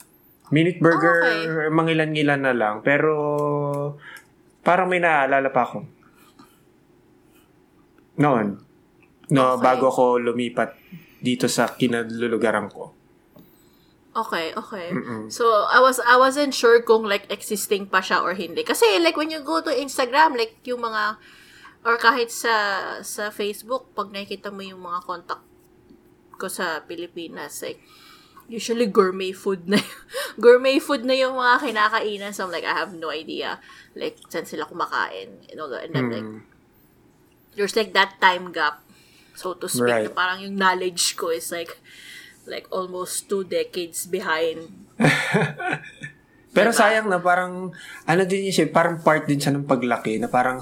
Minute Burger, Okay. mangilan-ngilan na lang. Pero, parang may naalala pa ako. Noon. No, Okay. bago ako lumipat dito sa kinalulugaran ko. Okay, okay. Mm-mm. So, I was I wasn't sure kung like existing pa siya or hindi. Kasi like when you go to Instagram, like yung mga or kahit sa sa Facebook, pag nakikita mo yung mga contact ko sa Pilipinas, like usually gourmet food na gourmet food na yung mga kinakainan. So I'm like, I have no idea like saan sila kumakain all that. And like Mm. there's like that time gap so to speak Right. parang yung knowledge ko is like like almost two decades behind Pero Diba? sayang na parang, ano din yun siya, parang part din siya ng paglaki na parang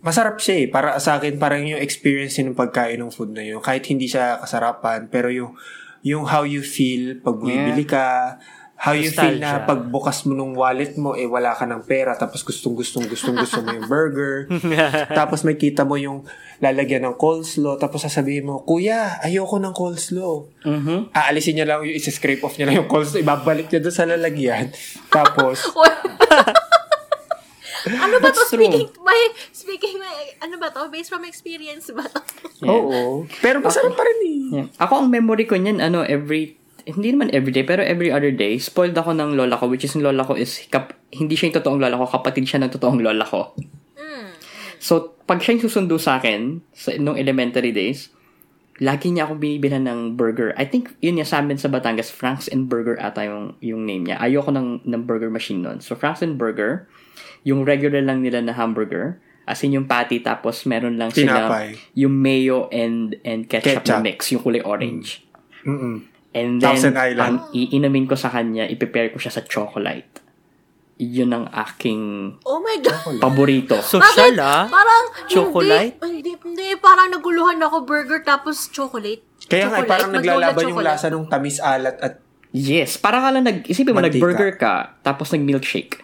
masarap siya eh. Para sa akin, parang yung experience yun ng pagkain ng food na yun. Kahit hindi siya kasarapan, pero yung yung how you feel pag bumibili ka, how you feel na pagbukas mo nung wallet mo, eh wala ka ng pera, tapos gustong gustong gustong gusto mo yung burger. tapos may kita mo yung lalagyan ng coleslaw, tapos sasabihin mo, Kuya, ayoko ng coleslaw Mhm. aalisin niya lang yung isa-scrape off niya lang yung coleslaw, ibabalik niya doon sa lalagyan. Tapos, Ano ba to? That's true. Speaking, by, speaking, by, ano ba to? Based from experience ba to? Oo. Pero masarap pa rin eh. Yeah. Ako, ang memory ko niyan, ano, every, hindi naman every day, pero every other day, spoiled ako ng lola ko, which is yung lola ko is, kap, hindi siya yung totoong lola ko, kapatid siya ng totoong lola ko. Mm. So, pag siya yung susundo sa akin, sa, nung elementary days, lagi niya akong binibilan ng burger. I think, yun niya sa amin sa Batangas, Franks and Burger ata yung, yung name niya. Ayoko ng, ng burger machine nun. So, Franks and Burger, yung regular lang nila na hamburger, as in yung patty, tapos meron lang sila Tinapay. yung mayo and and ketchup, Ketchup. na mix, yung kulay orange. Mm-mm. And then, Thousand Island. ang iinamin ko sa kanya, i-prepare ko siya sa chocolate. Yun ang aking Oh my God. paborito. Social ah. Parang, Chocolate? Hindi, hindi, hindi, parang naguluhan ako burger tapos chocolate. Kaya nga, Chocolate, parang Magnolia naglalaban yung chocolate. lasa ng tamis alat at Yes, para ka lang nag, isipin mo, Mantika. nag-burger ka, tapos nag-milkshake.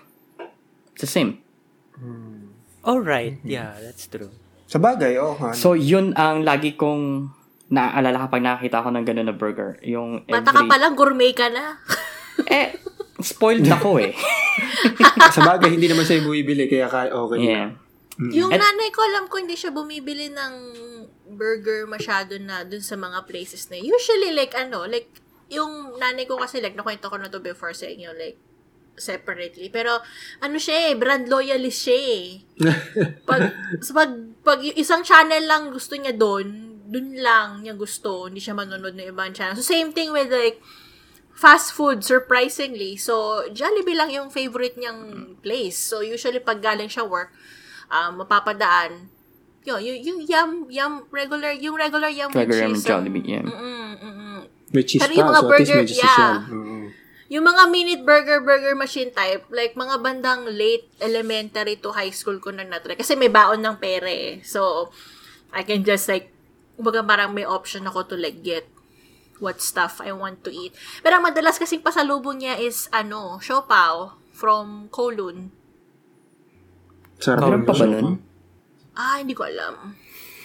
It's the same. Alright. Yeah, that's true. sa bagay, oo nga. So, yun ang lagi kong naaalala kapag nakakita ako ng gano'n na burger. Yung every... Bata ka pa lang, gourmet ka na. Eh, spoiled ako eh. sa bagay, hindi naman siya bumibili, kaya okay. yeah. Yung At- nanay ko, alam ko, hindi siya bumibili ng burger masyado na dun sa mga places na. Usually, like, ano, like, yung nanay ko kasi, like, nakwento ko na to before sa inyo, like, separately. Pero, ano siya eh, brand loyalist siya eh. Pag, pag, pag isang channel lang gusto niya doon, doon lang niya gusto, hindi siya manonood ng ibang channel. So, same thing with, like, fast food, surprisingly. So, Jollibee lang yung favorite niyang place. So, usually, pag galing siya work, um, mapapadaan, yun, yung, yung yum, yum, regular, yung regular yum with Regular cheese. yung Jollibee, yeah. Mm, mm, mm. May cheese Pero yung mga so at least burger, may cheese yeah. Yung mga minute burger, burger machine type, like mga bandang late elementary to high school ko na natry. Kasi may baon ng pere. So, I can just like, kumbaga parang may option ako to like get what stuff I want to eat. Pero ang madalas kasing pasalubong niya is, ano, siopaw from Kowloon. Sarap Meron yun. pa ba nun? Ah, hindi ko alam.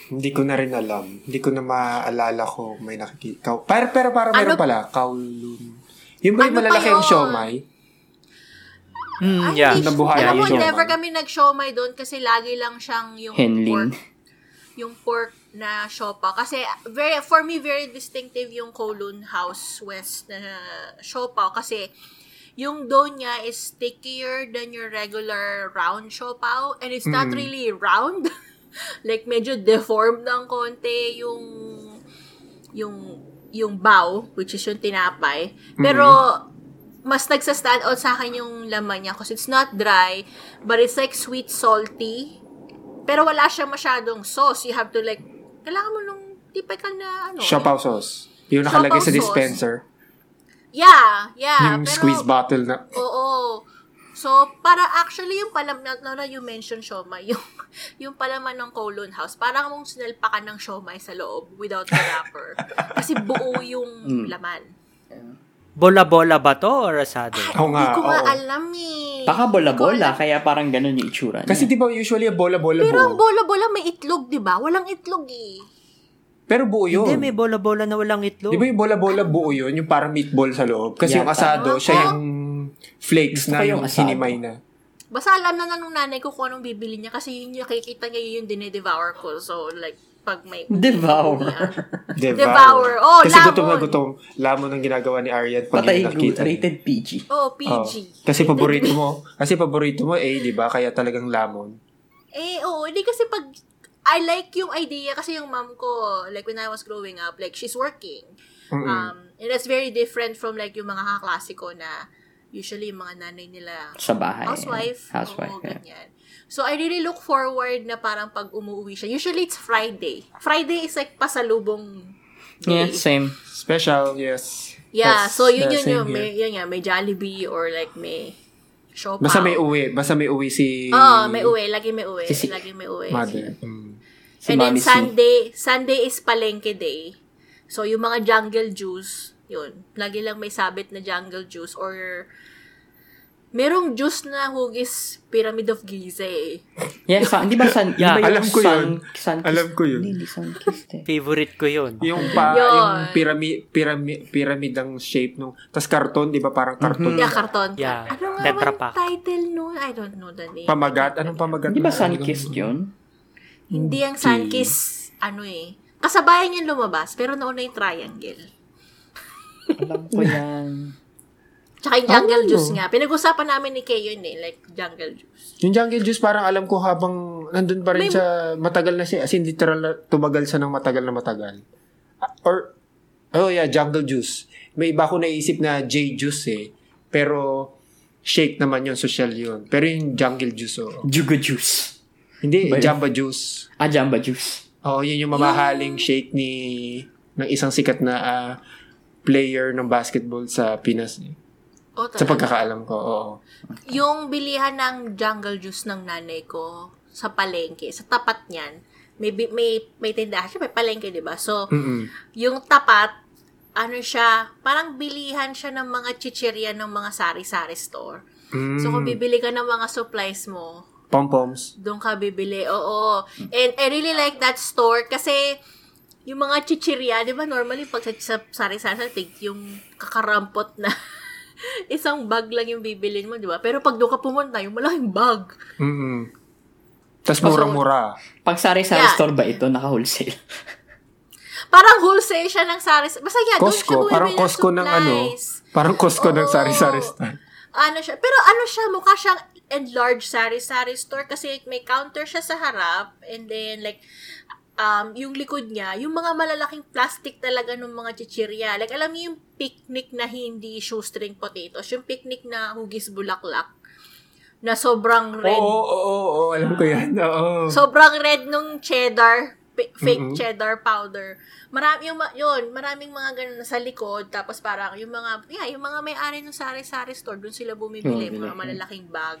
Hindi ko na rin alam. Hindi ko na maalala ko may nakikita. Pero, pero parang meron Ano- pala. Kowloon. Yung ba yung Ano malalaki yung yun? siomay? Mm, Ay, yeah. hindi. Nabuhay mo, yung never kami nag-siomay doon kasi lagi lang siyang yung Henling. pork. Yung pork na siopa. Kasi, very, for me, very distinctive yung Kowloon House West na siopa. Kasi, yung dough niya is stickier than your regular round siopaw. And it's not really round. like, medyo deformed ng konti yung yung yung bow, which is yung tinapay. Pero, mas nagsa-stand out sa akin yung laman niya because it's not dry, but it's like sweet, salty. Pero wala siya masyadong sauce. You have to like, kailangan mo nung typical na ano. Siopaw sauce. Yung nakalagay sa sauce. dispenser. Yeah, yeah. yung pero, squeeze bottle na. Oo. So, para actually yung palam na, na, na you mentioned siomay, yung, yung palaman ng Kowloon House, parang mong sinalpakan ng siomay sa loob without the wrapper. Kasi buo yung laman. Bola-bola ba to or asado? Oo nga, Hindi ko nga oo. alam eh. Baka bola-bola, kaya parang ganun yung itsura niya. Kasi di ba usually bola-bola Pero ang buo. bola-bola may itlog, di ba? Walang itlog eh. Pero buo yun. Hindi, may bola-bola na walang itlog. Di ba yung bola-bola buo yun? Yung parang meatball sa loob. Kasi yung Yata. asado, Ano siya yung flakes Gusto na ko yung yung asado. sinimay na. Basta alam na na nung nanay ko kung anong bibili niya kasi yun yung nakikita niya yun yung dinedevour ko. So, like, pag may... Devour. Devour. Devour. Oh, Kasi lamon. gutom na gutom. Lamon ang ginagawa ni Arian pag Patay yung nakita. rated PG. Oh, PG. Oh, kasi paborito mo, kasi paborito mo eh, di ba? Kaya talagang lamon. Eh, oo. hindi kasi pag... I like yung idea kasi yung mom ko, like when I was growing up, like she's working. Mm-mm. Um, and that's very different from like yung mga kaklasiko na usually yung mga nanay nila Sa bahay. housewife. Housewife, Oo, yeah. ganyan. So, I really look forward na parang pag umuwi siya. Usually, it's Friday. Friday is like pasalubong Yeah, day. same. Special, yes. Yeah, That's so yun yun yun. May, yun nga, may Jollibee or like may Siopaw. Basta may uwi. Basta may uwi si... Oo, may uwi. Lagi may uwi. Si- si- Lagi may uwi. Mother. Mm. Si And then Mami. Sunday, Sunday is palengke day. So, yung mga jungle juice, yun. Lagi lang may sabit na jungle juice or Merong juice na hugis Pyramid of Giza eh. Yeah, sa, di ba san, Yeah, ba alam ko sun, yun. sun Alam ko yun. Hindi, hindi sun-kissed eh. Favorite ko yun. Yung pa, Yun. yung pyramid, pyramid, pyramid ang shape nung, tas karton, di ba parang karton? Yeah, karton. Yeah, Ano nga Tetra title nun? I don't know the name. Pamagat? Anong pamagat? Di ba na- sun-kissed yun? Hindi ang Sunkiss, ano eh. Kasabayan yung lumabas, pero nauna yung triangle. Alam ko yan. Tsaka yung jungle Oh. juice nga. Pinag-usapan namin ni Kay yun eh, like jungle juice. Yung jungle juice, parang alam ko habang nandun pa rin May- siya, matagal na siya, as in literal na tumagal siya ng matagal na matagal. Ah, Or, oh yeah, jungle juice. May iba ko naisip na J juice eh. Pero, shake naman yun, social yun. Pero yung jungle juice, oh. Jugo juice. Hindi, yun? Jamba juice. Ah, jamba juice. Oo, yun yung mamahaling shake ni ng isang sikat na ah, player ng basketball sa Pinas. eh. O, Sa pagkakaalam ko, oo. Yung bilihan ng jungle juice ng nanay ko sa palengke, sa tapat niyan, may, may, may tindahan siya, may palengke, di ba? So, Mm-mm. yung tapat, ano siya, parang bilihan siya ng mga chichirya ng mga sari-sari store. Mm. So, kung bibili ka ng mga supplies mo, Pom-poms. doon ka bibili. Oo. And I really like that store kasi yung mga chichirya, di ba normally pag sa, sa sari-sari, tig, yung kakarampot na isang bag lang yung bibilin mo, di ba? Pero pag doon ka pumunta, yung malaking bag. Mm-mm. Tapos mura-mura. Pag sari-sari Yeah. store ba ito, naka-wholesale? Parang wholesale siya ng sari Basta yeah, doon siya Costco. bumibili Parang Costco ng ano. Parang Costco ng Oo. sari-sari store. ano siya, pero ano siya, mukha siyang enlarged sari-sari store kasi may counter siya sa harap and then like um, yung likod niya, yung mga malalaking plastic talaga ng mga chichirya. Like, alam niyo yung picnic na hindi shoestring potatoes, yung picnic na hugis bulaklak, na sobrang Oo, red. oo, oo, oo, alam ko yan. Oo. Sobrang red nung cheddar, fake Mm-mm. cheddar powder. Marami yung, yun, maraming mga ganun sa likod, tapos parang yung mga, yeah, yung mga may-ari ng sari-sari store, dun sila bumibili, Oo, mga malalaking bag.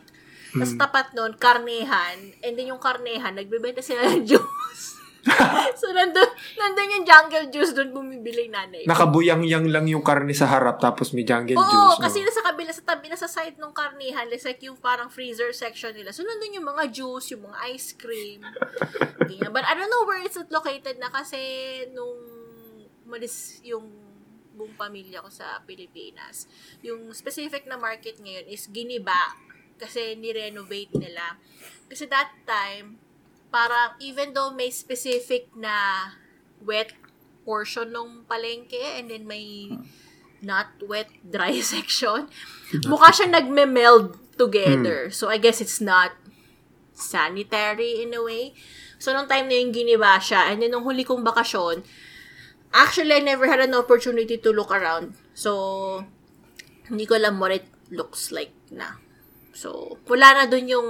Tapos tapat nun, karnehan, and then yung karnehan, nagbebenta sila ng juice. so, nandun, nandun yung jungle juice dun bumibili yung nanay. Nakabuyang-yang lang yung karne sa harap tapos may jungle Oo, juice. kasi no? nasa kabila, sa tabi, nasa side ng karnihan, it's like yung parang freezer section nila. So, nandun yung mga juice, yung mga ice cream. Ganyan. But I don't know where it's located na kasi nung umalis yung buong pamilya ko sa Pilipinas. Yung specific na market ngayon is Giniba kasi ni-renovate nila. Kasi that time, parang even though may specific na wet portion ng palengke and then may not wet dry section, mukha siya nagme-meld together. So I guess it's not sanitary in a way. So nung time na yung giniba siya, and then nung huli kong bakasyon, actually I never had an opportunity to look around. So hindi ko alam what it looks like na. So, wala na dun yung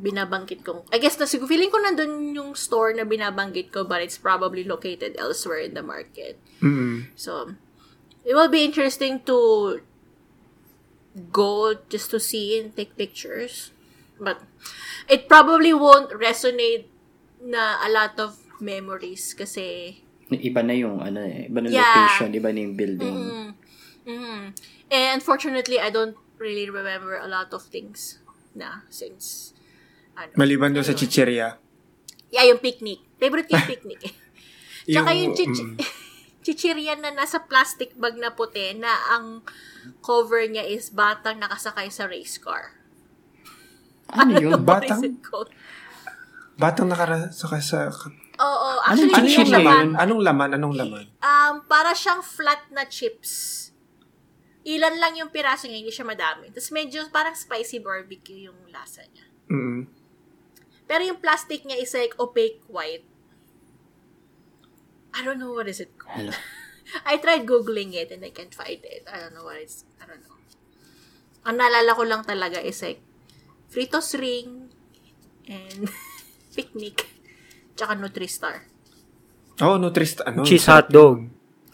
binabanggit kong, I guess na siguro, feeling ko nandun yung store na binabanggit ko, but it's probably located elsewhere in the market. Mm-mm. So, it will be interesting to go just to see and take pictures. But, it probably won't resonate na a lot of memories kasi Iba na yung, ano eh, iba na Yeah. location, iba na yung building. Mm. Mm. And unfortunately, I don't really remember a lot of things na since ano. Maliban doon sa chicheria. Yeah, yung picnic. Favorite yung picnic. eh. Tsaka yung, chichi- mm. chichirian na nasa plastic bag na puti na ang cover niya is batang nakasakay sa race car. Ano yun? What Batang? Batang nakarasakay sa... Oo, actually, Ano hindi yung laman? Anong laman? Anong laman? Um, para siyang flat na chips. Ilan lang yung piraso niya, hindi siya madami. Tapos medyo parang spicy barbecue yung lasa niya. Mm-mm. Pero yung plastic niya is like opaque white. I don't know what is it called. Hello. I tried googling it and I can't find it. I don't know what it's, I don't know. Ang naalala ko lang talaga is like Fritos ring and picnic tsaka Nutristar. Oh, Nutrist... Ano? Cheese hot dog.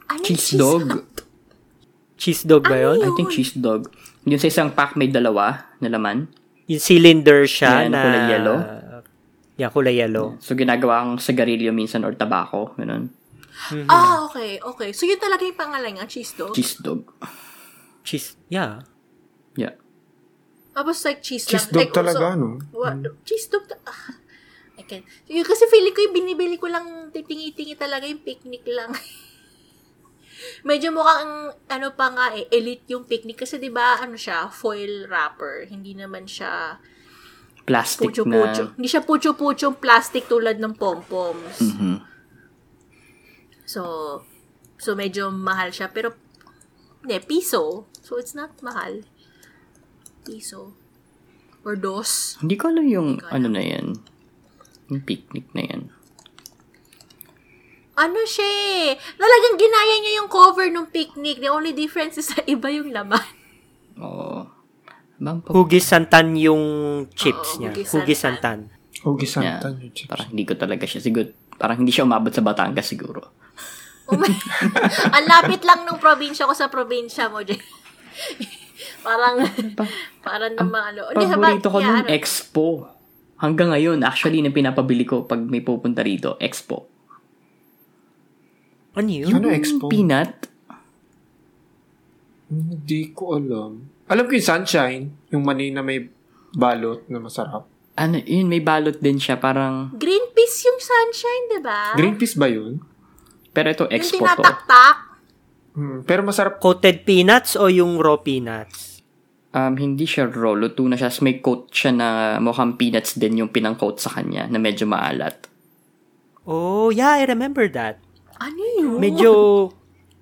Ano yung Cheese dog. Cheese dog ba yun? I think cheese dog. Yung sa isang pack may dalawa na laman. Yung cylinder siya Yan, na... kulay yellow. Yeah, kulay yellow. So, ginagawa kang sigarilyo minsan or tabako. Ganun. Ah, okay, okay. So, yun talaga yung pangalan niya, cheese dog? Cheese dog. Cheese, yeah. Yeah. Tapos like cheese, Cheese lang. dog like, talaga, no? What? Cheese dog? ta- ah, I can't. Yung, kasi feeling ko yung binibili ko lang titingi-tingi talaga yung picnic lang. Medyo mukhang ano pa nga eh, elite yung picnic kasi 'di ba ano siya, foil wrapper. Hindi naman siya Plastic pucho-pucho. na... Hindi siya pucho-pucho plastic tulad ng pom-poms. Mhm. So, so medyo mahal siya. Pero, hindi, piso. So, it's not mahal. Piso. Or dos. Hindi ko alam yung ko ano na yan. Yung picnic na yan. Ano siya eh. Talagang ginaya niya yung cover ng picnic. The only difference is sa iba yung laman. Oo. Bang pa- Hugis santan yung chips Oo, niya. hugis Hugis santan. santan. Hugi Yeah. santan yung chips. Parang hindi ko talaga siya siguro. Parang hindi siya umabot sa Batangas siguro. Oh my- Ang lapit lang ng probinsya ko sa probinsya mo, Jay. parang, parang naman ano. Hindi, Paborito ko yeah, nung ano. Expo. Hanggang ngayon, actually, na pinapabili ko pag may pupunta rito, Expo. Ano yun? Ano expo? Peanut. Hindi ko alam. Alam ko yung sunshine, yung mani na may balot na masarap. Ano, yun, may balot din siya. Parang, Green peas yung sunshine, di ba? Green peas ba yun? pero ito, Yung Expo to. tinataktak. Hmm, pero masarap. Coated peanuts o yung raw peanuts? Um, hindi siya raw. Luto na siya. May coat siya na mukhang peanuts din yung pinang-coat sa kanya na medyo maalat. Oh, yeah, I remember that. Ano yun? Medyo,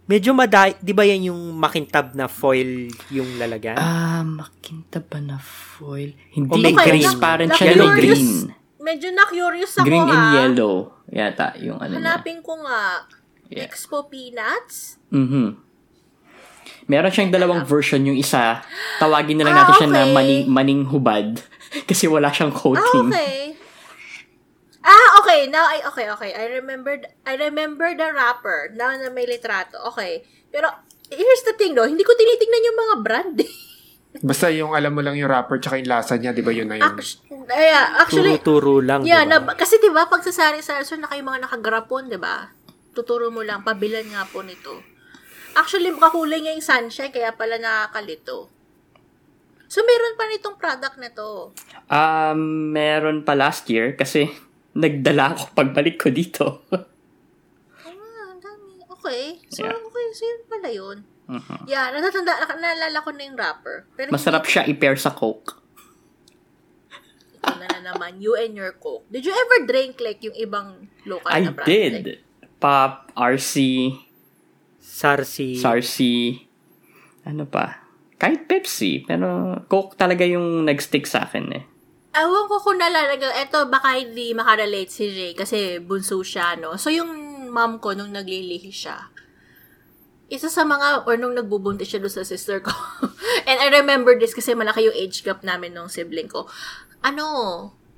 medyo maday, di ba yan yung makintab na foil yung lalagyan? Ah, makinta ba na foil? Hindi, O may okay, green. transparent siya na-curious- green. Medyo na-curious ako Green and ha. yellow. Yata, yung ano niya. Hanapin ko nga. Yeah. Expo Peanuts? Mhm. Meron siyang dalawang version. Yung isa, tawagin na lang Ah, natin siya na okay. maning, maning hubad. Kasi wala siyang Ah, coating. okay. Ah, okay. Now, I, okay, okay. I remembered, I remember the wrapper. Now na may litrato. Okay. Pero, here's the thing, no. Hindi ko tinitingnan yung mga brand. eh. Basta yung alam mo lang yung wrapper tsaka yung lasa niya, di ba yun na yun? Act- yeah, actually, Turo-turo lang, yeah, di ba? na, kasi 'di ba pag sa sari sari na kayo mga nakagrapon, 'di ba? Tuturo mo lang pabilan nga po nito. Actually, makakulay nga yung sunshine kaya pala nakakalito. So meron pa nitong product na to. Um, meron pa last year kasi nagdala ako pagbalik ko dito. Ah, dami. Okay. So, Yeah. okay. So, yun pala yun. Mhm. Yeah, natatanda, naalala ko na yung wrapper. Pero Masarap siya i-pair sa Coke. Ito na, na naman, you and your Coke. Did you ever drink like yung ibang local I na brand? Like, did. Pop, RC, Sarsi. Sarsi, ano pa? Kahit Pepsi, pero Coke talaga yung nag-stick sa akin eh. Ewan ko kung naalala ko. Eto, baka hindi makarelate si Jay kasi bunso siya, no? So, yung mom ko, nung naglilihi siya, isa sa mga, or nung nagbubuntis siya doon sa sister ko. And I remember this kasi malaki yung age gap namin nung sibling ko. Ano,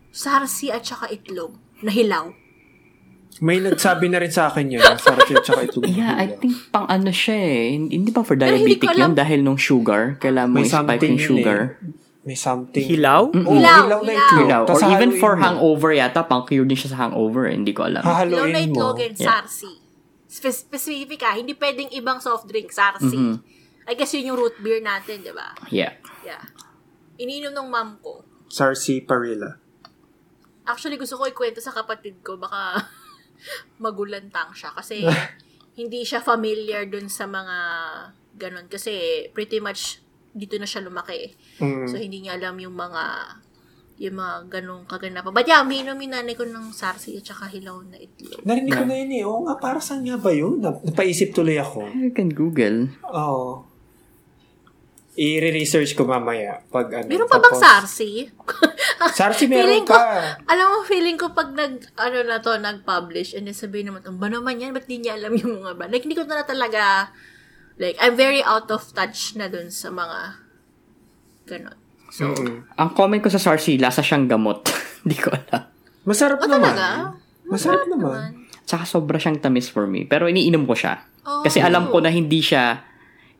sarsi at saka itlog na hilaw. May nagsabi na rin sa akin yun. Sarap yun tsaka ito. Yeah, I think pang ano siya eh. Hindi pa for Pero hindi diabetic ko alam- yun dahil nung sugar. Kailangan mo i-spike yung yun sugar. eh. May something. Hilaw? Oo, Hilaw, hilaw na hilaw. itlog. Hilaw. Or even hahaluin for mo. hangover yata, pang cure din siya sa hangover. eh. Hindi ko alam. Hilaw na Hahaluin mo. itlog and sarsi. Spe- specific ah, hindi pwedeng ibang soft drink, sarsi. Mhm. I guess yun yung root beer natin, di ba? Yeah. Yeah. Ininom ng mom ko. Sarsi Parilla. Actually, gusto ko ikwento sa kapatid ko. Baka magulantang siya. Kasi hindi siya familiar dun sa mga ganun. Kasi pretty much dito na siya lumaki. Mm. So, hindi niya alam yung mga yung mga ganong kaganapan. But yeah, umiinom yung nanay ko ng sarsi at saka hilaw na itlog. Narinig ko na yun eh. Oo nga, para saan nga ba yun? Nap- Napaisip tuloy ako. You can Google. Oo. I-research ko mamaya. Pag ano. Meron pa bang sarsi? Sarsi Feeling meron ko- pa. Alam mo, feeling ko pag nag, ano na to, nag-publish, and then sabihin naman, "Ang ba naman yan? Ba't di niya alam yung mga ba? Like, hindi ko na talaga, like, I'm very out of touch na dun sa mga, ganon. So, Mm-mm. Ang comment ko sa Sarsi, lasa siyang gamot. Hindi ko alam. Masarap oh, naman. talaga? Masarap naman. Tsaka sobra siyang tamis for me. Pero iniinom ko siya. Oh. Kasi alam ko na hindi siya,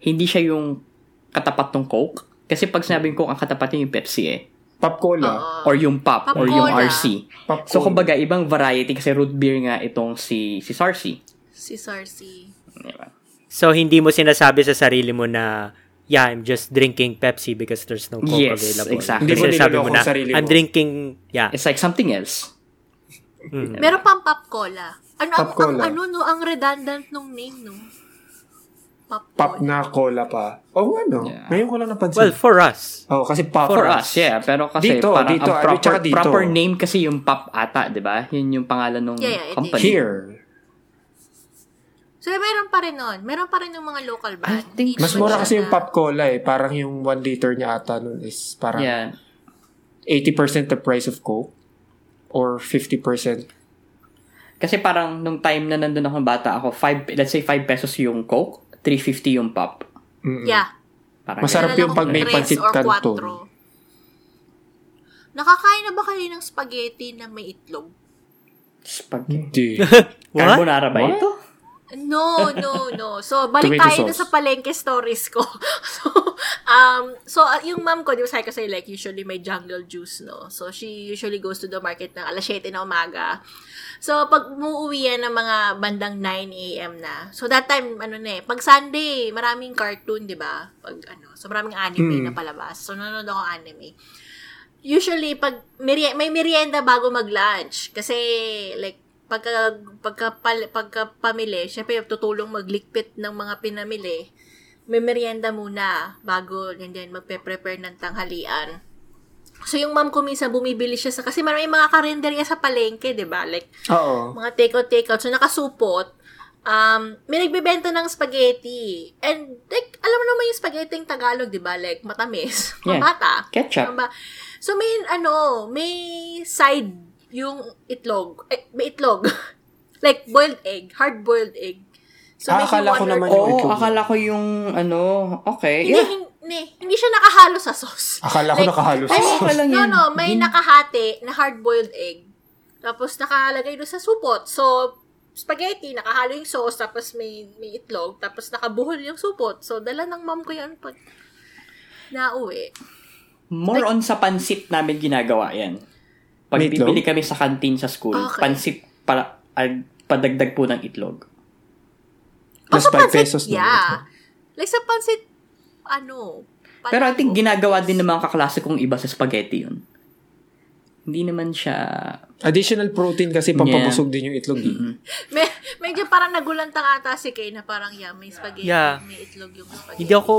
hindi siya yung katapat ng Coke. Kasi pag sinabing Coke, ang katapat niya yung Pepsi eh. Pop cola. Oo. Or yung Pop, Pop or yung. RC. Pop So, kumbaga, ibang variety kasi root beer nga itong si, si Sarsi. Si Sarsi. Diba? So, hindi mo sinasabi sa sarili mo na yeah, I'm just drinking Pepsi because there's no Coke Yes, available. exactly. Hindi mo Kasi sabi niloloko mo na, ang sarili mo. I'm drinking, yeah. It's like something else. Meron pang pop cola. Ano, ang, Pop cola. ang, ano, no, ang redundant nung name, no? Pop, Pop cola. na cola pa. Oh, ano? Yeah. Ngayon ko lang napansin. Well, for us. oh, kasi pop. For us, yeah. Pero kasi Dito, parang dito, ang ano, proper, dito. proper name kasi yung Pop ata, di ba? Yun yung pangalan ng Yeah, yeah, company. Here. So, meron pa rin nun. Meron pa rin yung mga local band. I think Mas mura kasi yung na- pop cola eh. Parang yung 1 liter niya ata nun is parang Yeah. 80% the price of Coke. Or 50%. Kasi parang nung time na nandun ako bata ako, five, let's say 5 pesos yung Coke, 350 yung Pop. Mm-mm. Yeah. Parang Masarap yung pag may or canton. Nakakain na ba kayo ng spaghetti na may itlog? Spaghetti. Carbonara ba What? No, no, no. So, balik Tomato tayo na sa palengke stories ko. so, um, so, uh, yung mom ko, di ba sabi ko sa'yo, like, usually may jungle juice, no? So, she usually goes to the market ng alas 7 na umaga. So, pag muuwi yan ng mga bandang 9 a.m. na. So, that time, ano na eh, pag Sunday, maraming cartoon, di ba? Pag, ano, so maraming anime na palabas. So, nanonood ako anime usually pag may merienda bago mag-lunch kasi like pagka pagka pal- pagka pamili, syempre tutulong maglikpit ng mga pinamili. May merienda muna bago then magpe-prepare ng tanghalian. So yung mom ko minsan bumibili siya sa kasi may mga karinderya sa palengke, 'di ba? Like Oo. mga take-out, take-out. So, nakasupot. Um, may nagbebenta ng spaghetti. And, like, alam mo naman yung spaghetti yung Tagalog, di ba? Like, matamis. Yeah. Mabata. Ketchup. So, may, ano, may side yung itlog. Eh, may itlog. like, boiled egg. Hard-boiled egg. So, Ah, akala ko naman yung itlog. akala ko yung ano, okay. Hindi, hindi, hindi siya nakahalo sa sauce. Akala ko nakahalo sa sauce. Lang no, no, may nakahati na hard-boiled egg. Tapos nakalagay doon sa supot. So, spaghetti, nakahalo yung sauce, tapos may, may itlog, tapos nakabuhol yung supot. So, dala ng mom ko yan pag nauwi. More on sa pansit namin ginagawa yan. Pag May itlog? bibili kami sa canteen sa school, Okay. pansit para ah, padagdag po ng itlog. Plus O, sa 5 pansit, pesos yeah. Like sa pansit, ano, Pero I think ginagawa din ng mga kaklase kong iba sa spaghetti yun. Hindi naman siya... Additional protein kasi pampabusog din yung itlog. eh. Me, medyo parang nagulantang ata si Kay na parang, yeah, may spaghetti, Yeah. may itlog yung spaghetti. Hindi ako,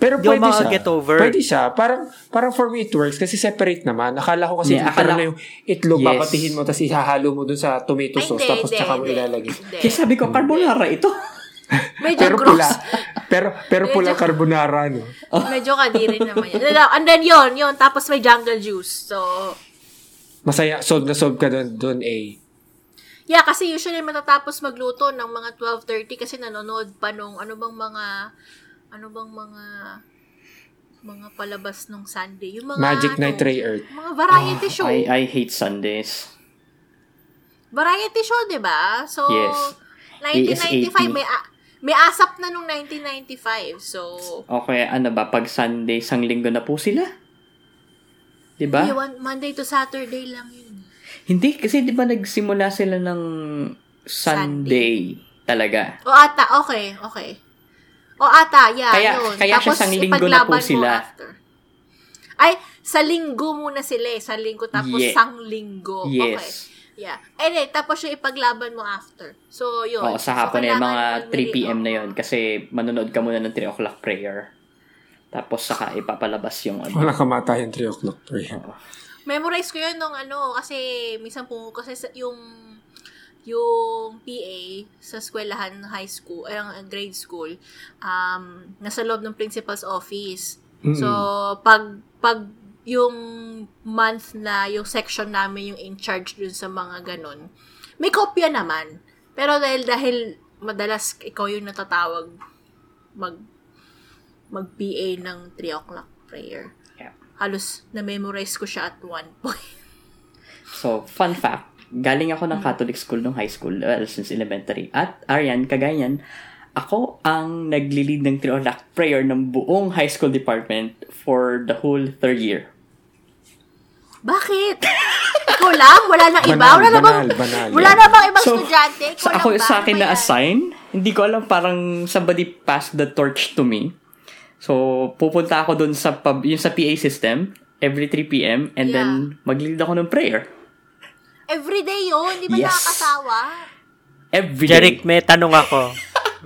Pero ako pwede siya. maka-get over. Pwede siya. Parang, parang for me it works kasi separate naman. Akala ko kasi Yeah, akala- na yung itlog, Yes. papatihin mo tapos ihahalo mo dun sa tomato Ay, sauce hindi, tapos hindi, tsaka mo hindi. ilalagay. Kaya sabi ko, carbonara ito. Medyo Pero gross. pula. Pero, pero pula Medyo- carbonara, no? Medyo kadiri naman yan. And then yun, yun. Tapos may jungle juice. So, Masaya, solve na solve ka dun, dun eh. Yeah, kasi usually matatapos magluto ng mga 12.30 kasi nanonood pa nung ano bang mga, ano bang mga, mga palabas nung Sunday. Yung mga, Magic ano, Night Ray Earth. Mga variety show. I, I hate Sundays. Variety show, di ba? So, Yes. 1995, may, a- may asap na nung 1995. So, Okay, ano ba, pag Sunday, sang linggo na po sila? Hindi, one- Monday to Saturday lang yun. Hindi, kasi di ba nagsimula sila ng Sunday, talaga. O ata, okay, okay. O ata, yeah, Kaya- yun. kaya siya Tapos sang linggo na po sila. after. Ay, sa linggo muna sila eh. Sa linggo, tapos Yeah. sang linggo. Okay. Yes. Yeah. And then, tapos yung ipaglaban mo after. So, yun. Oo, sa So, hapon na yung mga kailangan 3 p.m. na yun kasi manonood ka muna ng 3 o'clock prayer. Tapos saka ipapalabas yung ano. Wala kamatayan 3 o'clock prayer. Memorize ko yun nung ano, kasi minsan po, kasi sa- yung yung PA sa eskwelahan high school, ay ang grade school, um, nasa loob ng principal's office. So, pag, pag yung month na yung section namin yung in charge dun sa mga ganun, may kopya naman. Pero dahil, dahil madalas ikaw yung natatawag mag mag-PA ng 3 o'clock prayer. Yeah. Halos na-memorize ko siya at one point. So, fun fact, galing ako ng Catholic school nung high school, well, since elementary. At, Arian, kagayan, ako ang nagli-lead ng 3 o'clock prayer ng buong high school department for the whole third year. Bakit? Ikaw lang? Wala nang iba? Banal, wala na bang, banal, banal. wala na bang ibang So, estudyante? Ikaw Sa ako ba? sa akin Ano na ba yan? assign, hindi ko alam parang somebody passed the torch to me. So, pupunta ako dun sa, pub, yung sa PA system every 3 p.m. and Yeah. then mag-lead ako ng prayer. Everyday yun, di ba Yes. nakakasawa? Every day. Jeric, may tanong ako.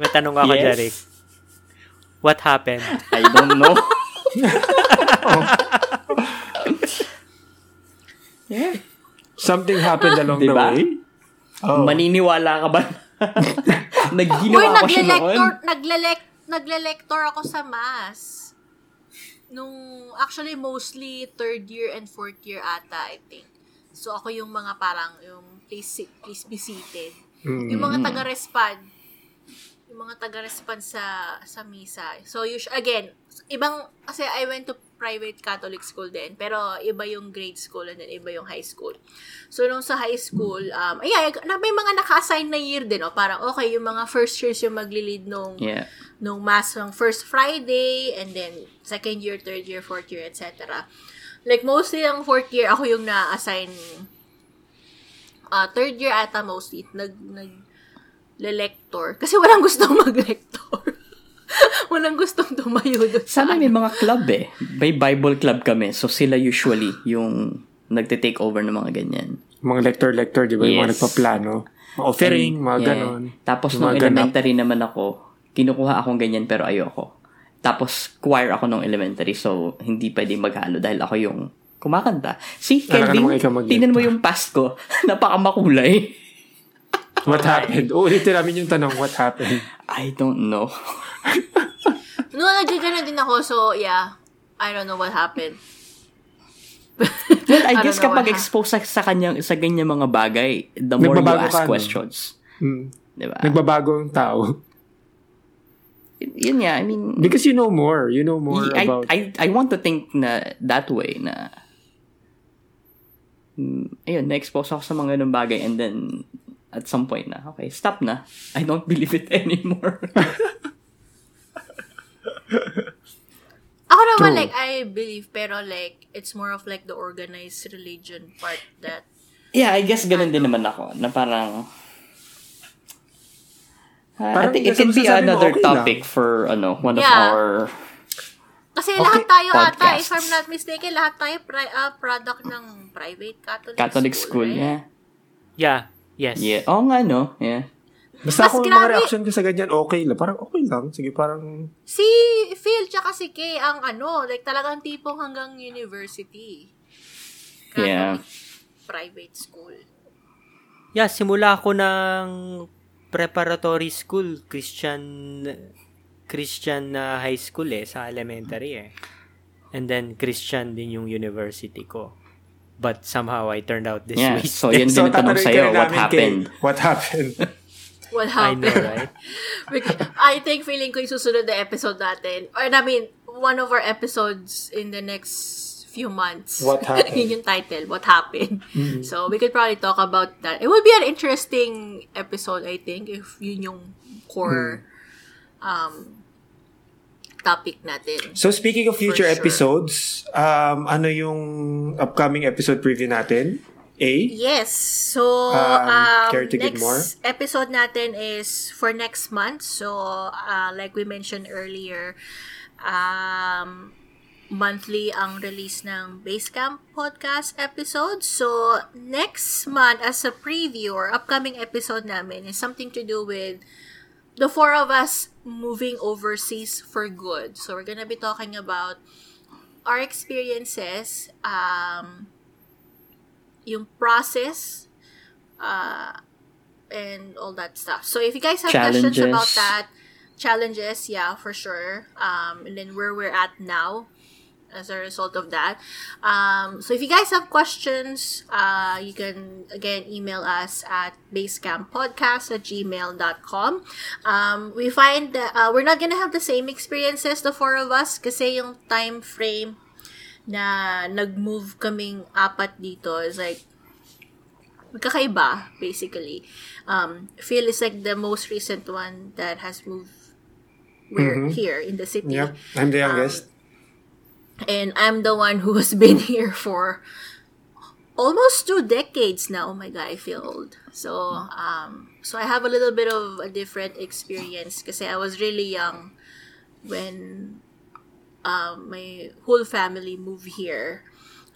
May tanong ako, Yes. Jeric. What happened? I don't know. yeah. Something happened along the Diba? way. Oh. Maniniwala ka ba? Nagginawa ko siya noon. nagle-lec, nagle-lector ako sa mass. Nung, actually, mostly third year and fourth year ata, I think. So, ako yung mga parang, yung please, sit- please be seated. Yung mga taga-respond. Yung mga taga-respond sa, sa misa. So, usually, again, ibang, kasi I went to private Catholic school din, pero iba yung grade school and then iba yung high school. So, nung sa high school, um, yeah, na, may mga naka-assign na year din, oh, parang okay, yung mga first years yung magli-lead nung, Yeah. nung mass ng first Friday, and then second year, third year, fourth year, etc. Like, mostly ang fourth year, ako yung na-assign uh, third year ata mostly, nag, nag, le-lector. Kasi walang gustong mag-lector. walang gustong tumayo doon. Sana may mga club eh. May Bible club kami. So sila usually yung nagte-take over ng mga ganyan. Mga lector-lector, di ba? Yung mga Yes. nagpaplano. Mga offering, mga Yeah. ganon. Tapos nung mga ganap. elementary naman ako, kinukuha akong ganyan pero ayoko. Tapos choir ako nung elementary so hindi pwedeng maghalo dahil ako yung kumakanta. Si ikaw mag-lead tingnan mo pa. yung past ko. Napakamakulay. What happened? Uulitin namin yung tanong, what happened? I don't know. No, nagkagano din ako, so yeah, I don't know what happened. Well, I, I guess kapag exposed sa, sa kanyang sa ganyan mga bagay, the more you Nagbabago ask ka, no? questions. Hmm. Di ba? Nagbabago ang tao. Yun nga, I mean, Because you know more. You know more I, about... I, I want to think na that way na mm, ayun, na-expose ako sa mga ganung bagay and then at some point na, okay, stop na. I don't believe it anymore. Ako naman, True. like, I believe, pero like, it's more of like the organized religion part that yeah, I guess ganun din naman ako na parang I Parang think it can be another okay lang. topic for ano one of Yeah. our Kasi Okay, lahat tayo ata, if podcasts. I'm not mistaken, lahat tayo pri- ah, product ng private Catholic, Catholic school, right? yeah. Yeah. Yes. Yeah. Oo nga, no? Yeah. Basta Mas ako, grabe- mga reaction ko sa ganyan, okay lang. Parang okay lang. Sige, parang... Si Phil tsaka si Kay ang ano, like talagang tipong hanggang university. Yeah. Private school. Yeah, simula ako ng preparatory school, Christian Christian na high school eh, sa elementary eh. And then Christian din yung university ko. But somehow I turned out this Yeah. way. So, yun din ang tanong sa'yo. What happened? Kay, what happened? What I know, happened? right? I think feeling ko yung susunod na episode natin, or I mean, one of our episodes in the next few months. What happened? yun yung title, What Happened. So, we could probably talk about that. It would be an interesting episode, I think, if yun yung core um, topic natin. So speaking of future sure. episodes, um, ano yung upcoming episode preview natin? A? Yes. So, Um, um, care to next more? episode natin is for next month. So, uh, like we mentioned earlier, um, monthly ang release ng Basecamp podcast episode. So, next month, as a preview or upcoming episode namin is something to do with the four of us moving overseas for good. So, we're gonna be talking about our experiences, um, yung process, uh, and all that stuff. So, if you guys have questions Challenges. about that, challenges, yeah, for sure. Um, and then where we're at now as a result of that. Um, so if you guys have questions, uh, you can again email us at basecamppodcast at gmail.com. Um, we find that uh, we're not gonna have the same experiences, the four of us, kasi yung time frame na nag-move kaming apat dito is like magkakaiba, basically. Um, Phil is like the most recent one that has moved we're here in the city. Yep. I'm the youngest. And I'm the one who has been here for almost two decades now. Oh my god, I feel old. So, um, so I have a little bit of a different experience because I was really young when um, my whole family moved here.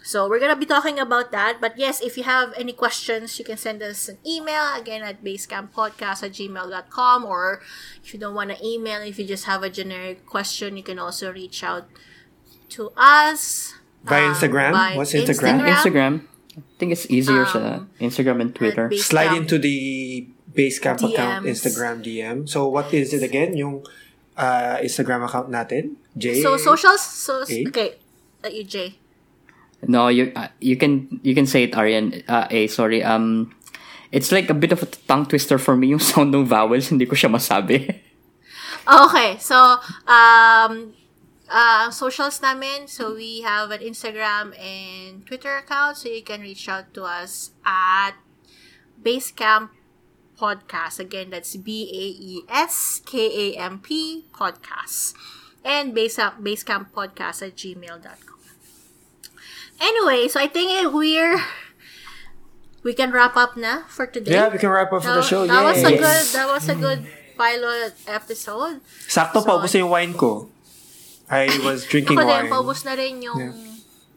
So we're gonna be talking about that. But yes, if you have any questions, you can send us an email again at basecamppodcast at gmail.com or if you don't want to email, if you just have a generic question, you can also reach out to us. By um, Instagram? by What's Instagram? Instagram. I think it's easier sa Um, Instagram and Twitter. Slide into the Basecamp account, Instagram DM. So, what is it again? Yung uh, Instagram account natin? J? So socials, so A? okay, let you Jay. No, you uh, you can you can say it Arian. Uh, eh, sorry. Um, it's like a bit of a tongue twister for me yung sound ng vowels. Hindi ko siya masabi. Okay, so um uh socials namin, so we have an Instagram and Twitter account so you can reach out to us at Basecamp Podcast. Again, that's B A E S K A M P podcast. And base Basecamp Podcast at gmail.com. Anyway, so I think we're we can wrap up now for today. Yeah, we can wrap up for the show. That was a good that was a good pilot episode. Sakto So, pa ubos yung wine ko. I was drinking Ako wine. din, paubos na rin yung Yeah.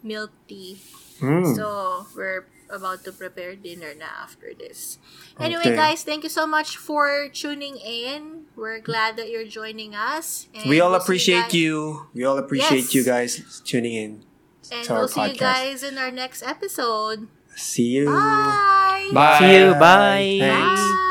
milk tea. Mm. So, we're about to prepare dinner na after this. Anyway, Okay. guys, thank you so much for tuning in. We're glad that you're joining us. And we all we'll see appreciate guys- you. We all appreciate Yes. you guys tuning in And to we'll see you guys in our next episode. See you. Bye! Bye. See you. Bye. Thanks.